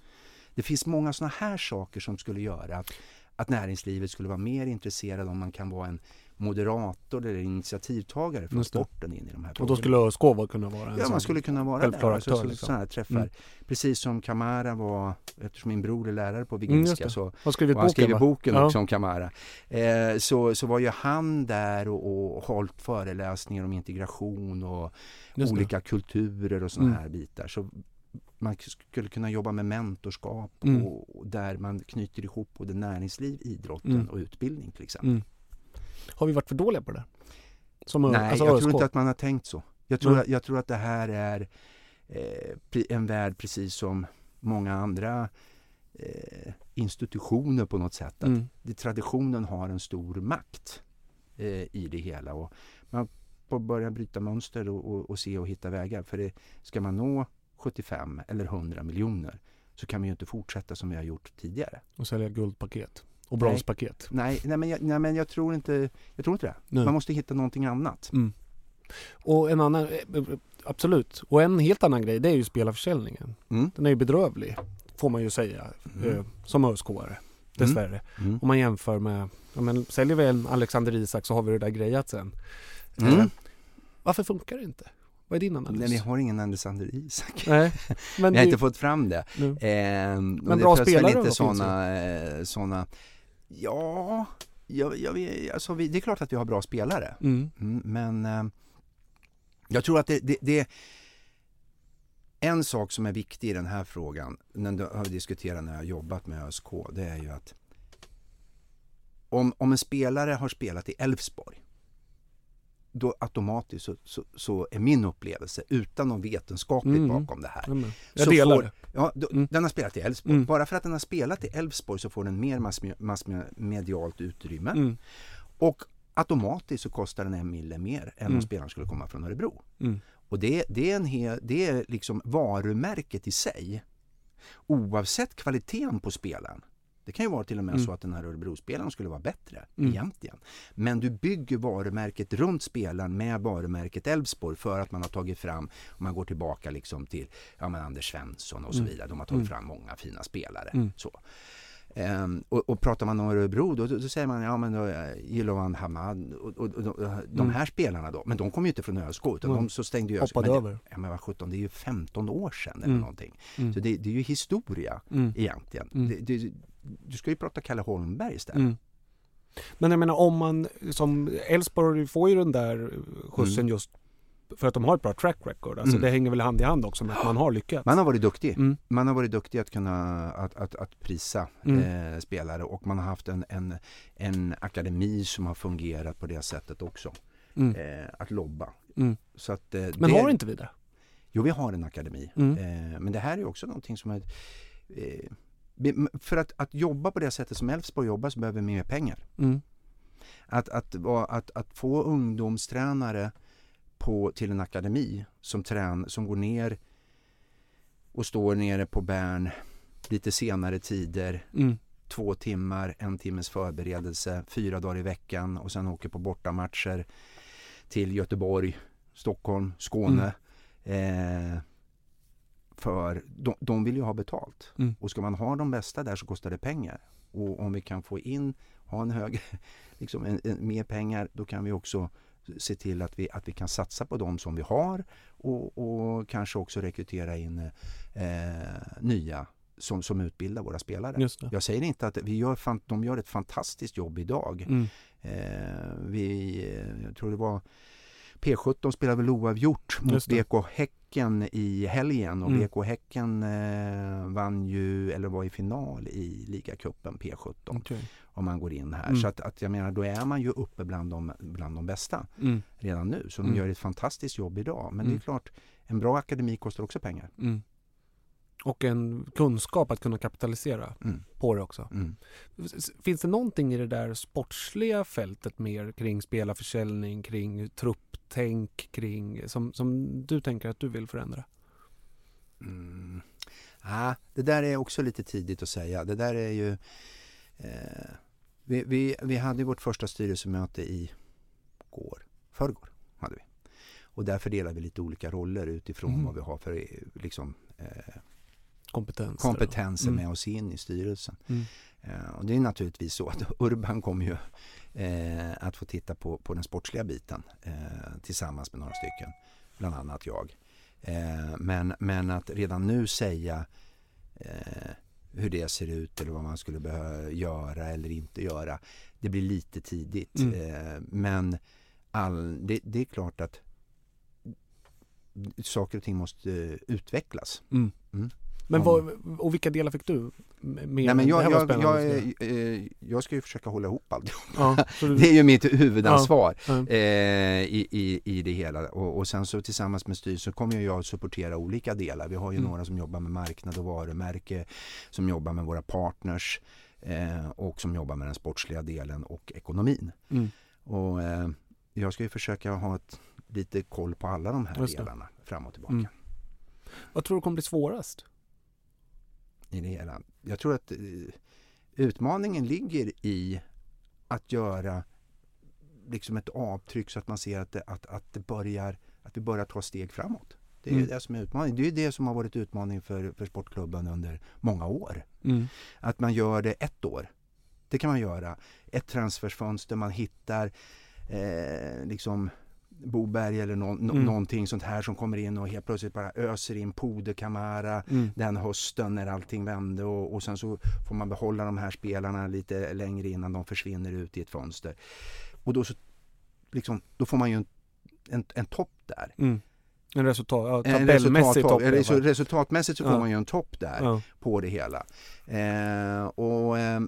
Det finns många sådana här saker som skulle göra att, att näringslivet skulle vara mer intresserad om man kan vara en moderator eller initiativtagare från sporten in i de här Och frågorna. då skulle vara- kunna vara en Ja, man skulle kunna vara där. Alltså, så, liksom. Här träffar. Mm. Precis som Kamara var, eftersom min bror är lärare på Mm, Viginska det. så Har skrivit och han boken, skriver va? boken Ja. också om Kamara. Eh, så, så var ju han där och, och hållit föreläsningar om integration och olika kulturer och sådana Mm. här bitar. Så man skulle kunna jobba med mentorskap Mm. och, och där man knyter ihop både näringsliv, idrotten Mm. och utbildning till exempel. Mm. Har vi varit för dåliga på det? Som Nej, alltså jag tror inte att man har tänkt så. Jag tror, Nej. att, jag tror att det här är eh, en värld precis som många andra eh, institutioner på något sätt. Att Mm. det, traditionen har en stor makt eh, i det hela. Och man får börja bryta mönster och, och, och se och hitta vägar. För det, ska man nå 75 eller 100 miljoner så kan man ju inte fortsätta som vi har gjort tidigare. Och sälja guldpaket. Och bronspaket. Nej, nej, men, jag, nej men jag tror inte, jag tror inte det. Nej. Man måste hitta någonting annat. Mm. Och en annan, eh, absolut. Och en helt annan grej det är ju spelarförsäljningen. Mm. Den är ju bedrövlig. Får man ju säga. Mm. Eh, som ÖSK-are. Dessvärre. Mm. Om man jämför med, ja, men säljer vi en Alexander Isak så har vi det där grejat sen. Mm. Eh, varför funkar det inte? Vad är din analys? Nej, vi har ingen Alexander Isak. Nej, men vi har du- inte fått fram det. Och Men bra spelare inte eh, såna Ja, jag, jag, alltså vi, det är klart att vi har bra spelare. Mm. Mm, men eh, jag tror att det, det, det en sak som är viktig i den här frågan, när du har vi diskuterat när jag har jobbat med ÖSK, det är ju att om, om en spelare har spelat i Elfsborg då automatiskt så, så, så är min upplevelse, utan någon vetenskapligt Mm. bakom det här. Men jag så delar får, ja, då, Mm. Den har spelat i Elfsborg. Mm. Bara för att den har spelat i Elfsborg så får den mer massme- massmedialt utrymme. Mm. Och automatiskt så kostar den en mille mer än Mm. om spelaren skulle komma från Örebro. Mm. Och det, det, är en hel, det är liksom varumärket i sig. Oavsett kvaliteten på spelaren. Det kan ju vara till och med Mm. så att den här Örebro-spelaren skulle vara bättre Mm. egentligen. Men du bygger varumärket runt spelaren med varumärket Elfsborg för att man har tagit fram, om man går tillbaka liksom till ja, men Anders Svensson och så Mm. vidare. De har tagit Mm. fram många fina spelare. Mm. Så. Ehm, och, och pratar man om Örebro då, då, då säger man ja men då, eh, Jiloan Hamad och, och, och de, de Mm. här spelarna då, men de kom ju inte från ÖSK utan Mm. de så stängde ju ÖSK. Men, över. Det, ja men vad sjutton, det är ju 15 år sedan eller Mm. någonting. Mm. Så det, det är ju historia Mm. egentligen. Det, det, du ska ju prata Kalle Holmberg istället. Mm. Men jag menar om man som Elfsborg får ju den där skjutsen Mm. just för att de har ett bra track record. Alltså Mm. det hänger väl hand i hand också med att man har lyckats. Man har varit duktig. Mm. Man har varit duktig att kunna att, att, att prisa Mm. eh, spelare och man har haft en, en, en akademi som har fungerat på det sättet också. Mm. Eh, att lobba. Mm. Så att, eh, Men det- har inte vi det? Jo, vi har en akademi. Mm. Eh, men det här är också någonting som är... För att, att jobba på det sättet som Elfsborg jobbar så behöver vi mer pengar. Mm. Att, att, att, att få ungdomstränare på, till en akademi som, trän, som går ner och står nere på Bern lite senare tider, Mm. två timmar, en timmes förberedelse, fyra dagar i veckan och sen åker på bortamatcher till Göteborg, Stockholm, Skåne. Eh, för de, de vill ju ha betalt. Mm. Och ska man ha de bästa där så kostar det pengar. Och om vi kan få in, ha en hög, liksom en, en, mer pengar, då kan vi också se till att vi, att vi kan satsa på de som vi har och, och kanske också rekrytera in eh, nya som, som utbildar våra spelare. Jag säger inte att vi gör, fan- de gör ett fantastiskt jobb idag. Mm. Eh, vi, jag tror det var P17 spelade väl oavgjort mot Just det. Häcken i helgen och Mm. BK Häcken eh, vann ju, eller var i final i ligacupen P17 Okej. om man går in här. Mm. Så att, att jag menar, då är man ju uppe bland de, bland de bästa Mm. redan nu. Så de Mm. gör ett fantastiskt jobb idag. Men det Mm. är klart, en bra akademi kostar också pengar. Och en kunskap att kunna kapitalisera Mm. på det också. Mm. Finns det någonting i det där sportsliga fältet mer kring spelarförsäljning, kring trupptänk, kring som, som du tänker att du vill förändra? Mm. Ah, det där är också lite tidigt att säga. Det där är ju... Eh, vi, vi, vi hade vårt första styrelsemöte i går, förrgår hade vi. Och där fördelar vi lite olika roller utifrån Mm. vad vi har för eh, liksom, eh, Kompetens. kompetenser Mm. med oss in i styrelsen. Mm. Eh, och det är naturligtvis så att Urban kommer ju eh, att få titta på, på den sportsliga biten eh, tillsammans med några stycken, bland annat jag. Eh, men, men att redan nu säga eh, hur det ser ut eller vad man skulle behöva göra eller inte göra, det blir lite tidigt. Mm. Men all, det, det är klart att saker och ting måste utvecklas. Mm. Mm. Men vad, och vilka delar fick du? Med, Nej, men jag, jag, jag, eh, jag ska ju försöka hålla ihop allt. Ja, du- det är ju mitt huvudansvar Ja, ja. eh, i, i, i det hela. Och, och sen så tillsammans med styrelsen kommer jag att supportera olika delar. Vi har ju Mm. några som jobbar med marknad och varumärke, som jobbar med våra partners eh, och som jobbar med den sportsliga delen och ekonomin. Mm. Och eh, jag ska ju försöka ha ett, lite koll på alla de här delarna fram och tillbaka. Mm. Vad tror du kommer bli svårast? I det hela. Jag tror att eh, utmaningen ligger i att göra liksom ett avtryck så att man ser att det, att, att det börjar, att vi börjar ta steg framåt. Det är Mm. det som är utmaningen. Det är ju det som har varit utmaning för, för sportklubben under många år. Mm. Att man gör det ett år. Det kan man göra. Ett transfersfönster, man hittar eh, liksom Boberg eller nå- nå- Mm. någonting sånt här som kommer in och helt plötsligt bara öser in Pode Kamara Mm. den hösten när allting vände och, och sen så får man behålla de här spelarna lite längre innan de försvinner ut i ett fönster. Och då, så, liksom, då får man ju en, en, en topp där. Mm. En resultat, ja, En tabellmässig resultat- topp. i alla resu- fall. Resultatmässigt så får Ja. man ju en topp där Ja. på det hela. Eh, och eh,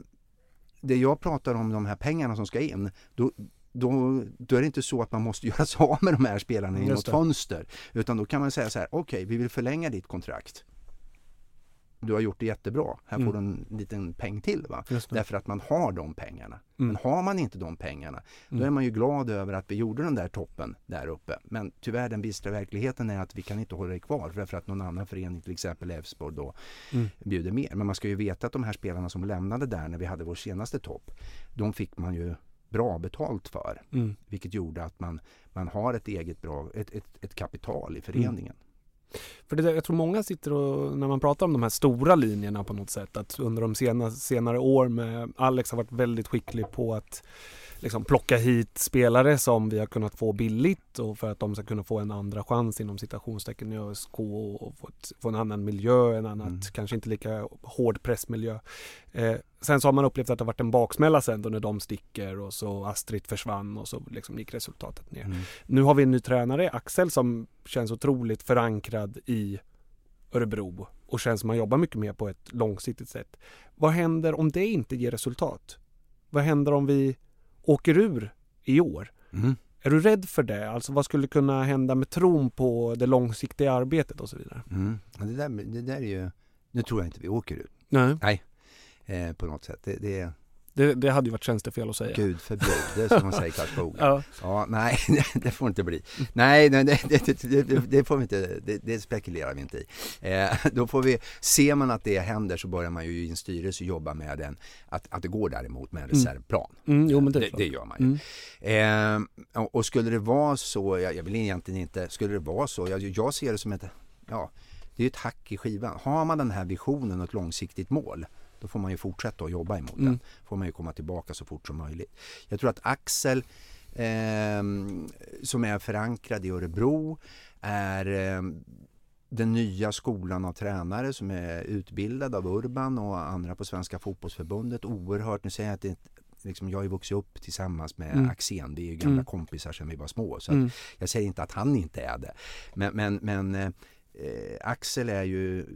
det jag pratar om, de här pengarna som ska in, då, då, då är det inte så att man måste göra sig av med de här spelarna i något fönster. Utan då kan man säga så här, okej vi vill förlänga ditt kontrakt. Du har gjort det jättebra, här Mm. får du en liten peng till. Va? Därför att man har de pengarna. Mm. Men har man inte de pengarna, då Mm. är man ju glad över att vi gjorde den där toppen där uppe. Men tyvärr den bistra verkligheten är att vi kan inte hålla det kvar därför att någon annan förening, till exempel Elfsborg då, Mm. bjuder mer. Men man ska ju veta att de här spelarna som lämnade där när vi hade vår senaste topp, de fick man ju bra betalt för. Mm. Vilket gjorde att man, man har ett eget bra, ett, ett, ett kapital i föreningen. För det där, jag tror många sitter och, när man pratar om de här stora linjerna på något sätt, att under de sena, senare år med Alex har varit väldigt skicklig på att liksom plocka hit spelare som vi har kunnat få billigt och för att de ska kunna få en andra chans inom citationstecken i ÖSK och få, ett, få en annan miljö, en annat, Mm. kanske inte lika hård pressmiljö. Eh, sen så har man upplevt att det har varit en baksmälla sen då när de sticker och så Astrid försvann och så liksom gick resultatet ner. Mm. Nu har vi en ny tränare, Axel, som känns otroligt förankrad i Örebro och känns som man jobbar mycket mer på ett långsiktigt sätt. Vad händer om det inte ger resultat? Vad händer om vi åker ur i år? Mm. Är du rädd för det? Alltså vad skulle kunna hända med tron på det långsiktiga arbetet och så vidare? Mm. Det, där, det där är ju... Nu tror jag inte vi åker ut. Nej. Nej. Eh, på något sätt. Det, det, Det, det hade ju varit tjänstefel att säga. Gud förbjud, det är som man säger i Karlskoga. Ja. ja, nej, det får inte bli. Nej, nej det, får vi inte, det, spekulerar vi inte i. Eh, då får vi, ser man att det händer så börjar man ju i en styrelse jobba med den, att, att det går däremot med en Mm. reservplan. Mm, jo, men det är det, gör man ju. Mm. Eh, och, och skulle det vara så, jag, jag vill egentligen inte, skulle det vara så, jag, jag ser det som ett, ja, det är ett hack i skivan. Har man den här visionen och ett långsiktigt mål, då får man ju fortsätta att jobba emot Mm. den. får man ju komma tillbaka så fort som möjligt. Jag tror att Axel, ehm, som är förankrad i Örebro, är ehm, den nya skolan av tränare som är utbildad av Urban och andra på Svenska fotbollsförbundet. Oerhört, nu säger jag att det Liksom, jag har ju vuxit upp tillsammans med Mm. Axén, vi är ju gamla Mm. kompisar sedan vi var små. Så Mm. jag säger inte att han inte är det. Men, men, men eh, Axel är ju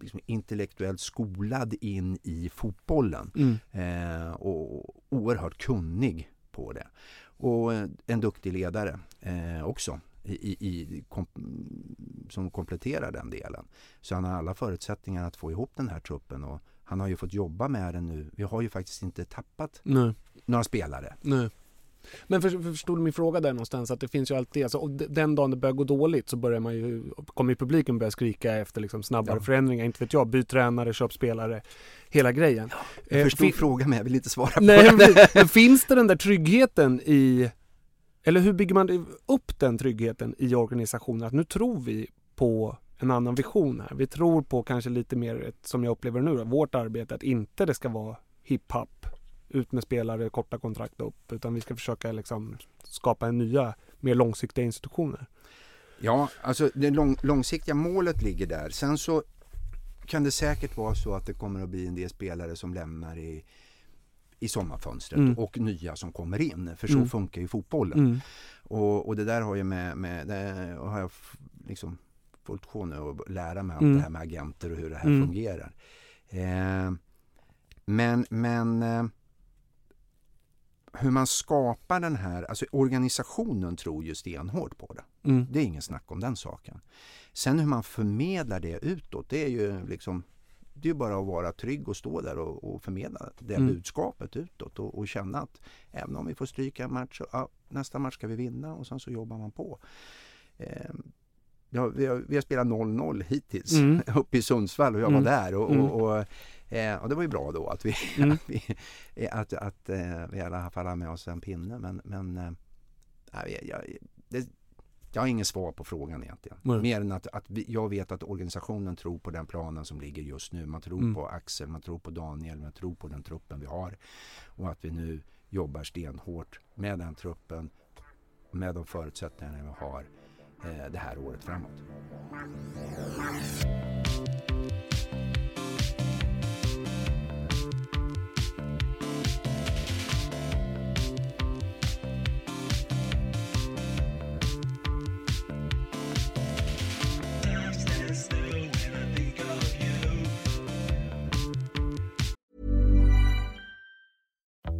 liksom intellektuellt skolad in i fotbollen Mm. eh, och oerhört kunnig på det. Och en duktig ledare eh, också i, i, kom, som kompletterar den delen. Så han har alla förutsättningar att få ihop den här truppen och han har ju fått jobba med den nu. Vi har ju faktiskt inte tappat Nej. några spelare. Nej. Men för, för, förstod du min fråga där någonstans? Att det finns ju alltid, alltså, och den dagen det börjar gå dåligt så börjar man ju, kommer ju publiken börja skrika efter liksom snabbare Ja. förändringar. Inte vet jag, byt tränare, köp spelare, hela grejen. Jag Eh, förstod fin- frågan men jag vill inte svara på Nej, den. men, finns det den där tryggheten i, eller hur bygger man upp den tryggheten i organisationen? Att nu tror vi på en annan vision här. Vi tror på kanske lite mer, ett, som jag upplever nu, då, vårt arbete, att inte det ska vara hiphop, ut med spelare, korta kontrakt upp, utan vi ska försöka liksom skapa nya, mer långsiktiga institutioner. Ja, alltså det lång, långsiktiga målet ligger där. Sen så kan det säkert vara så att det kommer att bli en del spelare som lämnar i, i sommarfönstret Mm. och nya som kommer in. För så Mm. funkar ju fotbollen. Mm. Och, och det där har ju med, med det har jag liksom fullt sjå nu att lära mig allt Mm. det här med agenter och hur det här Mm. fungerar. Eh, men, men eh, hur man skapar den här, alltså organisationen tror ju stenhårt på det. Mm. Det är ingen snack om den saken. Sen hur man förmedlar det utåt, det är ju liksom det är bara att vara trygg och stå där och, och förmedla det Mm. budskapet utåt och, och känna att även om vi får stryka en match, så, ja, nästa match ska vi vinna och sen så jobbar man på. Eh, ja, vi, har, vi har spelat 0-0 hittills Mm. uppe i Sundsvall och jag Mm. var där och, Mm. och, och, eh, och det var ju bra då att vi, Mm. att, vi, att, att eh, vi i alla fall har med oss en pinne men, men eh, jag, jag, det, jag har inget svar på frågan egentligen. Nej. Mer än att, att vi, jag vet att organisationen tror på den planen som ligger just nu. Man tror Mm. på Axel, man tror på Daniel, man tror på den truppen vi har. Och att vi nu jobbar stenhårt med den truppen, med de förutsättningarna vi har eh, det här året framåt.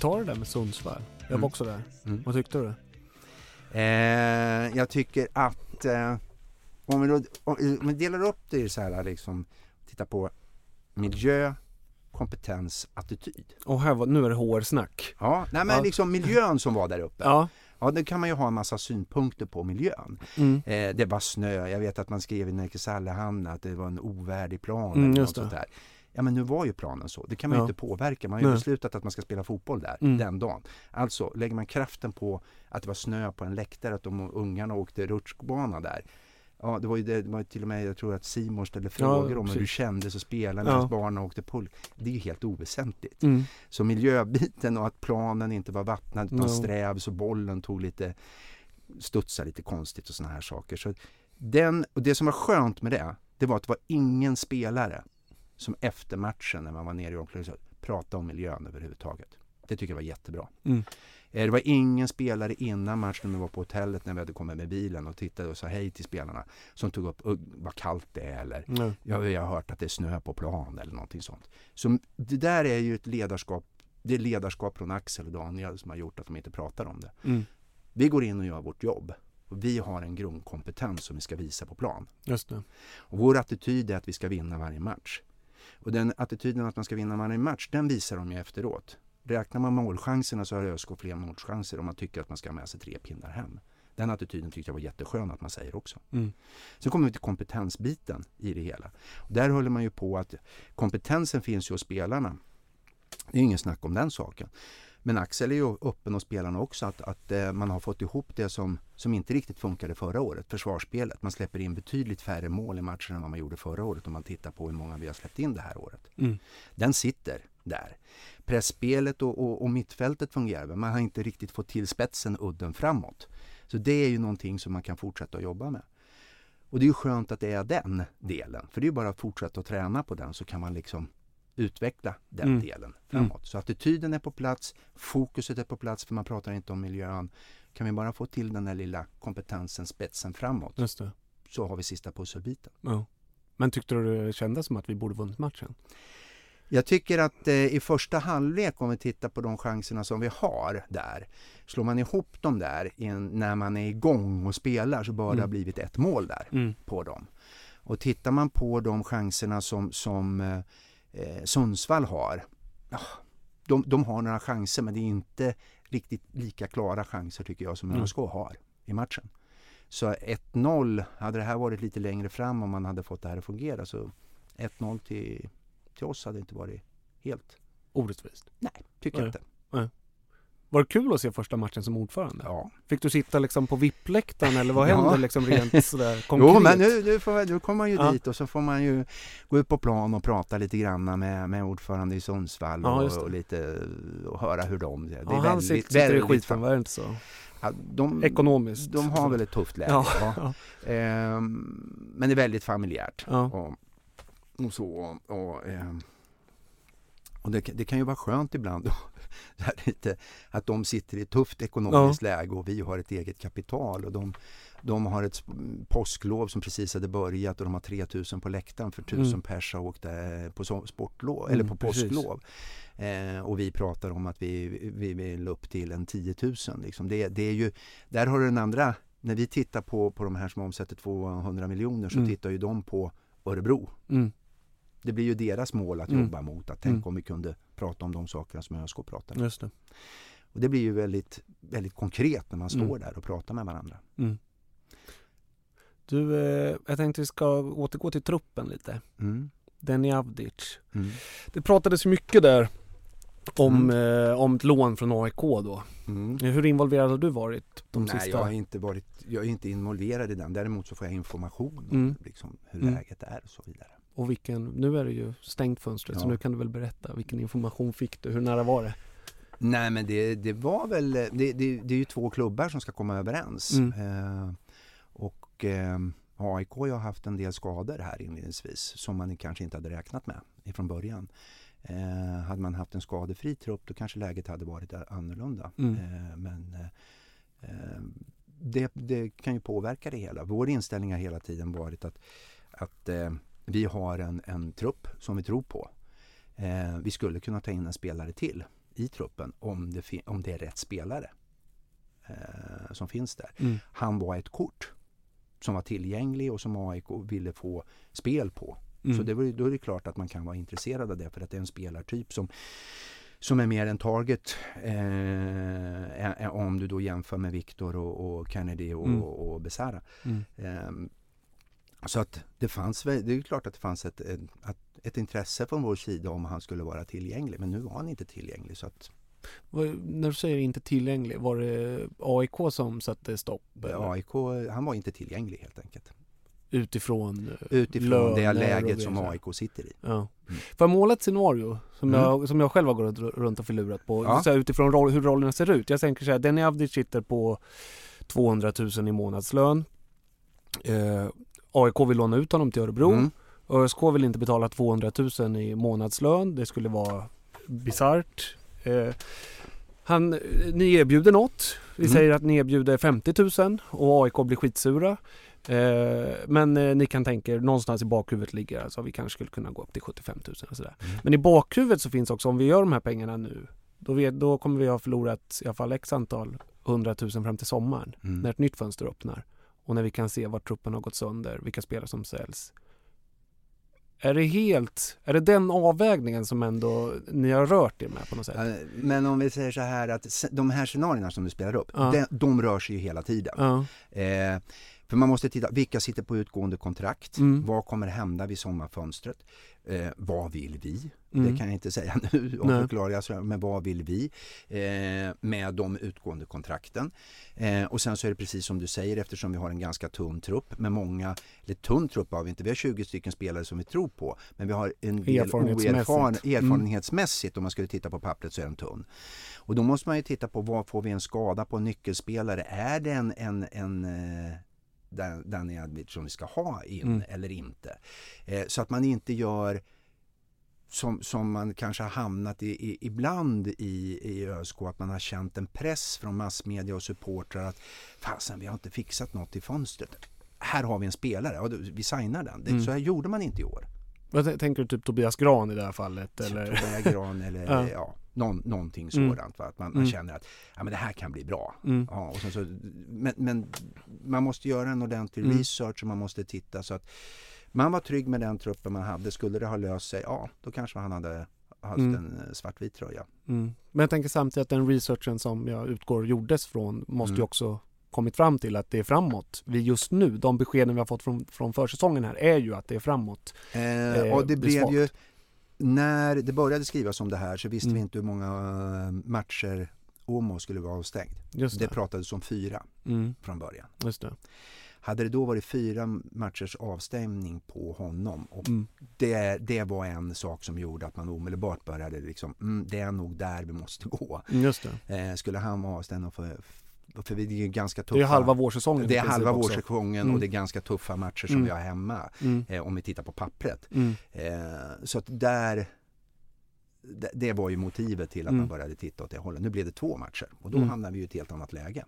Ta det där med Sundsvall. Jag var Mm. också där. Mm. Vad tyckte du? Eh, jag tycker att eh, om, vi då, om vi delar upp det i så här liksom, titta på miljö, kompetens, attityd. Och här var, nu är det HR-snack. Ja, nej men Ja. liksom miljön som var där uppe. Ja. Ja, det kan man ju ha en massa synpunkter på miljön. Mm. Eh, det var snö, jag vet att man skrev i Nerikes Allehanda att det var en ovärdig plan Mm, eller något sånt där. Ja men nu var ju planen så, det kan man ju Ja. inte påverka. Man har ju Nej. beslutat att man ska spela fotboll där Mm. den dagen. Alltså lägger man kraften på att det var snö på en läktare, att de ungarna åkte rutschbana där. Ja, det var ju det, det var till och med, jag tror att Simon ställde frågor om hur du kände så spelade Ja. medan barnen åkte pull. Det är ju helt oväsentligt. Mm. Så miljöbiten och att planen inte var vattnad utan Ja. sträv så bollen tog lite studsade lite konstigt och såna här saker. Så den, och det som var skönt med det, det var att det var ingen spelare som efter matchen när man var nere i omklädningsrummet pratade om miljön överhuvudtaget. Det tycker jag var jättebra. Mm. Eh, Det var ingen spelare innan matchen när vi var på hotellet när vi hade kommit med bilen och tittade och sa hej till spelarna som tog upp "Ugh, vad kallt det är eller Nej. ja, jag har hört att det är snö på plan eller någonting sånt. Så det där är ju ett ledarskap, det är ledarskap från Axel och Daniel som har gjort att de inte pratar om det. Mm. Vi går in och gör vårt jobb och vi har en grundkompetens som vi ska visa på plan. Just det. Och vår attityd är att vi ska vinna varje match. Och den attityden att man ska vinna varje match, den visar de ju efteråt. Räknar man målchanserna så har ÖSK fler målchanser om man tycker att man ska ha med sig tre pinnar hem. Den attityden tyckte jag var jätteskön att man säger också. Mm. Sen kommer vi till kompetensbiten i det hela. Där håller man ju på att kompetensen finns ju hos spelarna. Det är ingen snack om den saken. Men Axel är ju öppen hos spelarna också att, att eh, man har fått ihop det som, som inte riktigt funkade förra året, försvarsspelet. Man släpper in betydligt färre mål i matchen än vad man gjorde förra året om man tittar på hur många vi har släppt in det här året. Mm. Den sitter där. Pressspelet och, och, och mittfältet fungerar, men man har inte riktigt fått till spetsen, udden framåt. Så det är ju någonting som man kan fortsätta att jobba med. Och det är ju skönt att det är den delen, för det är ju bara att fortsätta att träna på den så kan man liksom utveckla den Mm. delen framåt. Så attityden är på plats, fokuset är på plats för man pratar inte om miljön. Kan vi bara få till den där lilla kompetensen, spetsen framåt det. så har vi sista pusselbiten. Ja. Men tyckte du det kändes som att vi borde vunnit matchen? Jag tycker att eh, i första halvlek om vi tittar på de chanserna som vi har där. Slår man ihop dem där en, när man är igång och spelar så bör det Mm. ha blivit ett mål där Mm. på dem. Och tittar man på de chanserna som, som eh, eh, Sundsvall har. Ja, de, de har några chanser men det är inte riktigt lika klara chanser tycker jag som Mm. ÖSK har i matchen. Så 1-0, hade det här varit lite längre fram om man hade fått det här att fungera så 1-0 till, till oss hade inte varit helt Orättvist? Nej, tycker jag Nej. inte. Nej. Var det kul att se första matchen som ordförande? Ja. Fick du sitta liksom på VIP-läktaren eller vad Ja. händer liksom rent sådär konkret? Jo, men nu, nu, får, nu kommer man ju Ja. dit och så får man ju gå ut på plan och prata lite grann med, med ordförande i Sundsvall Ja, och, och lite och höra hur de... Det är Ja, han sitter, sitter i skiten, var det inte så? Ja, de, Ekonomiskt. De har väl ett tufft läge. Ja, Ja. ja. Ehm, men det är väldigt familjärt. Ja. Och, och så. Och, ehm, och det, kan- det kan ju vara skönt ibland lite, att de sitter i ett tufft ekonomiskt läge och vi har ett eget kapital. Och de, de har ett påsklov som precis hade börjat och de har 3000 på läktaren för 1000 Mm. pers har åkt eh, på sportlov, Mm, eller på påsklov. Eh, och vi pratar om att vi, vi vill upp till en 10 000. Liksom. Det, det är ju, där har du den andra, när vi tittar på, på de här som omsätter 200 miljoner så Mm. tittar ju de på Örebro. Mm. Det blir ju deras mål att Mm. jobba mot. Att tänk Mm. om vi kunde prata om de sakerna som ÖSK pratar om. Just det. Och det blir ju väldigt, väldigt konkret när man står Mm. där och pratar med varandra. Mm. Du, eh, jag tänkte vi ska återgå till truppen lite. Mm. Denny Avdic. Mm. Det pratades mycket där om, Mm. eh, om ett lån från AIK då. Mm. Hur involverad har du varit de Nej, sista? jag har inte varit, jag är inte involverad i den. Däremot så får jag information om Mm. liksom, hur Mm. läget är och så vidare. Och vilken, nu är det ju stängt fönstret så Ja. nu kan du väl berätta, vilken information fick du? Hur nära var det? Nej men det, det var väl, det, det, det är ju två klubbar som ska komma överens. Mm. Eh, och eh, AIK har haft en del skador här inledningsvis som man kanske inte hade räknat med ifrån början. Eh, hade man haft en skadefri trupp då kanske läget hade varit annorlunda. Mm. Eh, men eh, eh, det, det kan ju påverka det hela. Vår inställning har hela tiden varit att, att eh, vi har en, en trupp som vi tror på. Eh, vi skulle kunna ta in en spelare till i truppen om det, om det är rätt spelare eh, som finns där. Mm. Han var ett kort som var tillgänglig och som AIK ville få spel på. Mm. Så det var, då är det klart att man kan vara intresserad av det för att det är en spelartyp som, som är mer en target eh, om du då jämför med Victor och, och Kennedy och, Mm. och Besara. Mm. Ehm, så att det fanns, det är klart att det fanns ett, ett, ett intresse från vår sida om han skulle vara tillgänglig men nu var han inte tillgänglig så att När du säger inte tillgänglig, var det AIK som satte stopp? eller? AIK, han var inte tillgänglig helt enkelt. Utifrån, eh, Utifrån det läget som. AIK sitter i. Ja. Får jag måla ett scenario som, Mm. jag, som jag själv har gått runt och förlurat på? Ja. Så utifrån roll, hur rollerna ser ut. Jag tänker så här, Denny Avdic sitter på 200 000 i månadslön. Eh, AIK vill låna ut honom till Örebro. Mm. ÖSK vill inte betala 200 000 i månadslön. Det skulle vara bisarrt. Eh, han, ni erbjuder något. Vi Mm. säger att ni erbjuder 50 000 och AIK blir skitsura. Eh, men eh, ni kan tänka er någonstans i bakhuvudet ligger alltså vi kanske skulle kunna gå upp till 75 000 och sådär. Mm. Men i bakhuvudet så finns också om vi gör de här pengarna nu då, vet, då kommer vi ha förlorat i alla fall x antal 100 000 fram till sommaren Mm. när ett nytt fönster öppnar och när vi kan se var truppen har gått sönder, vilka spelare som säljs. Är det helt, är det den avvägningen som ändå ni har rört er med på något sätt? Men om vi säger så här att de här scenarierna som du spelar upp, Ja. de, de rör sig ju hela tiden. Ja. Eh, för man måste titta, vilka sitter på utgående kontrakt? Mm. Vad kommer hända vid sommarfönstret? Eh, vad vill vi? Mm. Det kan jag inte säga nu förklara, alltså, men vad vill vi eh, med de utgående kontrakten? Eh, och sen så är det precis som du säger eftersom vi har en ganska tunn trupp med många, eller tunn trupp har vi inte, vi har 20 stycken spelare som vi tror på men vi har en del Erfarenhetsmässigt. oerfaren, Mm. erfarenhetsmässigt om man skulle titta på pappret så är den tunn. Och då måste man ju titta på vad får vi en skada på en nyckelspelare? Är det en, en, en Danny Advic som vi ska ha in Mm. eller inte? Eh, så att man inte gör som, som man kanske har hamnat i, i ibland i, i ÖSK, att man har känt en press från massmedia och supportrar att fasen vi har inte fixat något i fönstret. Här har vi en spelare, ja, vi signar den. Det, Mm. Så här gjorde man inte i år. Vad tänker du typ Tobias Gran i det här fallet? Eller? Tobias Gran eller Ja. ja. Någon, någonting Mm. sådant. Va? Att man, man Mm. känner att ja, men det här kan bli bra. Mm. Ja, och sen så, men, men man måste göra en ordentlig Mm. research och man måste titta så att man var trygg med den truppen man hade. Skulle det ha löst sig, ja då kanske han hade haft Mm. en eh, svartvit tröja. Mm. Men jag tänker samtidigt att den researchen som jag utgår gjordes från måste ju Mm. också kommit fram till att det är framåt. Vi just nu, de beskeden vi har fått från, från försäsongen här är ju att det är framåt. Eh, Eh, och det blev svagt. ju, när det började skrivas om det här så visste Mm. vi inte hur många eh, matcher Åmo skulle vara avstängd. Just det det. pratades om fyra Mm. från början. Just det. Hade det då varit fyra matchers avstängning på honom och Mm. det, det var en sak som gjorde att man omedelbart började liksom, mm, det är nog där vi måste gå. Mm, Just det. Eh, skulle han vara avstängd för det är ju ganska tuffa... Det är halva vårsäsongen Det är halva också. vårsäsongen Mm. och det är ganska tuffa matcher som Mm. vi har hemma. Mm. Eh, om vi tittar på pappret. Mm. Eh, så att där det, det var ju motivet till att man började titta åt det hållet. Nu blev det två matcher och då hamnar vi i ett helt annat läge.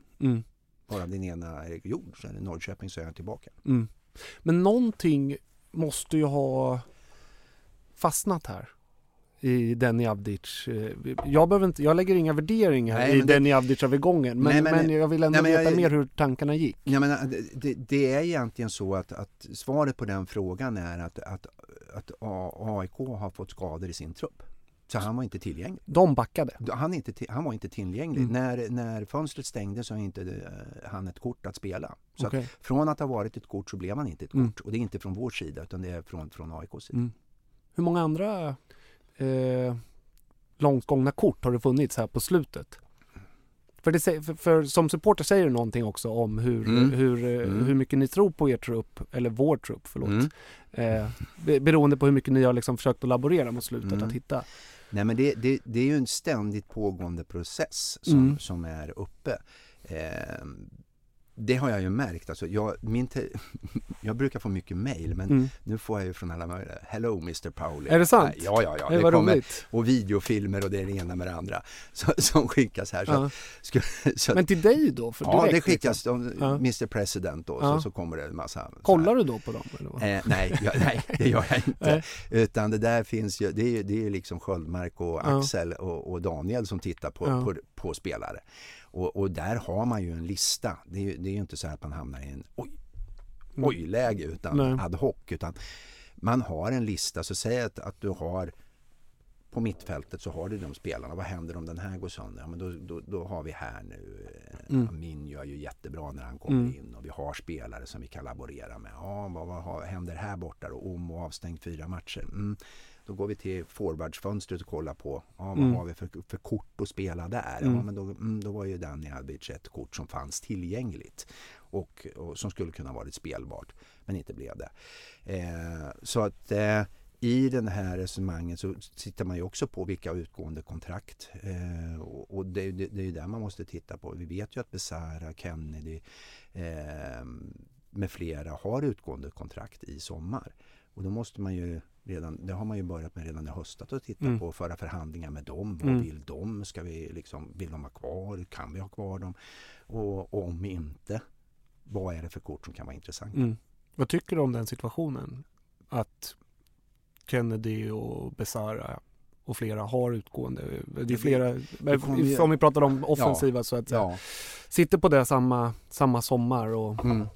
Bara den ena är gjord, sen i Norrköping så är jag tillbaka. Men någonting måste ju ha fastnat här i Denny Avdic. Eh, Jag, behöver inte, jag lägger inga värderingar Nej, i men det- Denny Avdic över gången. Men, Nej, men, men- jag vill ändå nej, men veta jag- mer hur tankarna gick. Jag menar, det, det, det är egentligen så att, att svaret på den frågan är att, att, att AIK har fått skador i sin trupp. Så han var inte tillgänglig. De backade. Han, inte, han var inte tillgänglig. Mm. När, när fönstret stängde så var inte eh, han ett kort att spela. Så Okej. att från att ha varit ett kort så blev han inte ett Mm. kort. Och det är inte från vår sida utan det är från, från AIKs sida. Mm. Hur många andra eh, långt gångna kort har det funnits här på slutet? För, det, för, för som supporter säger det någonting också om hur, Mm. hur, eh, Mm. hur mycket ni tror på er trupp, eller vår trupp, förlåt. Mm. Eh, be- beroende på hur mycket ni har liksom försökt att laborera mot slutet Mm. att hitta. Nej men det, det, det är ju en ständigt pågående process som, Mm. som är uppe. Eh, det har jag ju märkt. Alltså, jag, min jag brukar få mycket mail men Mm. nu får jag ju från alla möjliga. Hello Mr Pauli. Är det sant? Ja, ja, ja. Det var roligt. Och videofilmer och det är det ena med det andra så, som skickas här. Så, att- ska, så, Men till dig då? För ja, det skickas. liksom? De, Ja. Mr President då, Ja. så, så kommer det en massa. Kollar du då på dem? Eller vad? Eh, nej, jag, nej, det gör jag inte. Utan det där finns ju, det är det är liksom Sköldmark och. Axel och, och Daniel som tittar på, Ja. på, på spelare. Och, och där har man ju en lista. Det är det är ju inte så att man hamnar i en oj, Mm. oj-läge utan Nej. ad hoc. Utan man har en lista. Så säg att, att du har på mittfältet så har du de spelarna. Vad händer om den här går sönder? Ja, men då, då, då har vi här nu. eh, Mm. Amin gör ju jättebra när han kommer Mm. in och vi har spelare som vi kan laborera med. Ja, vad, vad händer här borta då? Om och avstängt fyra matcher. Mm. Då går vi till forwardsfönstret och kollar på ja, vad Mm. har vi för, för kort att spela där. Ja, Mm. men då, mm, då var ju Danny Albic ett kort som fanns tillgängligt och, och som skulle kunna varit spelbart men inte blev det. Eh, så att eh, i den här resonemanget så tittar man ju också på vilka utgående kontrakt eh, och, och det, det, det är ju där man måste titta på. Vi vet ju att Besara, Kennedy eh, med flera har utgående kontrakt i sommar. Och då måste man ju redan, det har man ju börjat med redan i höstas att titta Mm. på och föra förhandlingar med dem. Vad Mm. vill de? Ska vi liksom, vill de ha kvar? Kan vi ha kvar dem? Och, och om inte, vad är det för kort som kan vara intressanta? Mm. Vad tycker du om den situationen? Att Kennedy och Besara och flera har utgående. Det är flera, det om vi pratar om offensiva så att. Ja. Sitter på det samma, samma sommar och Mm.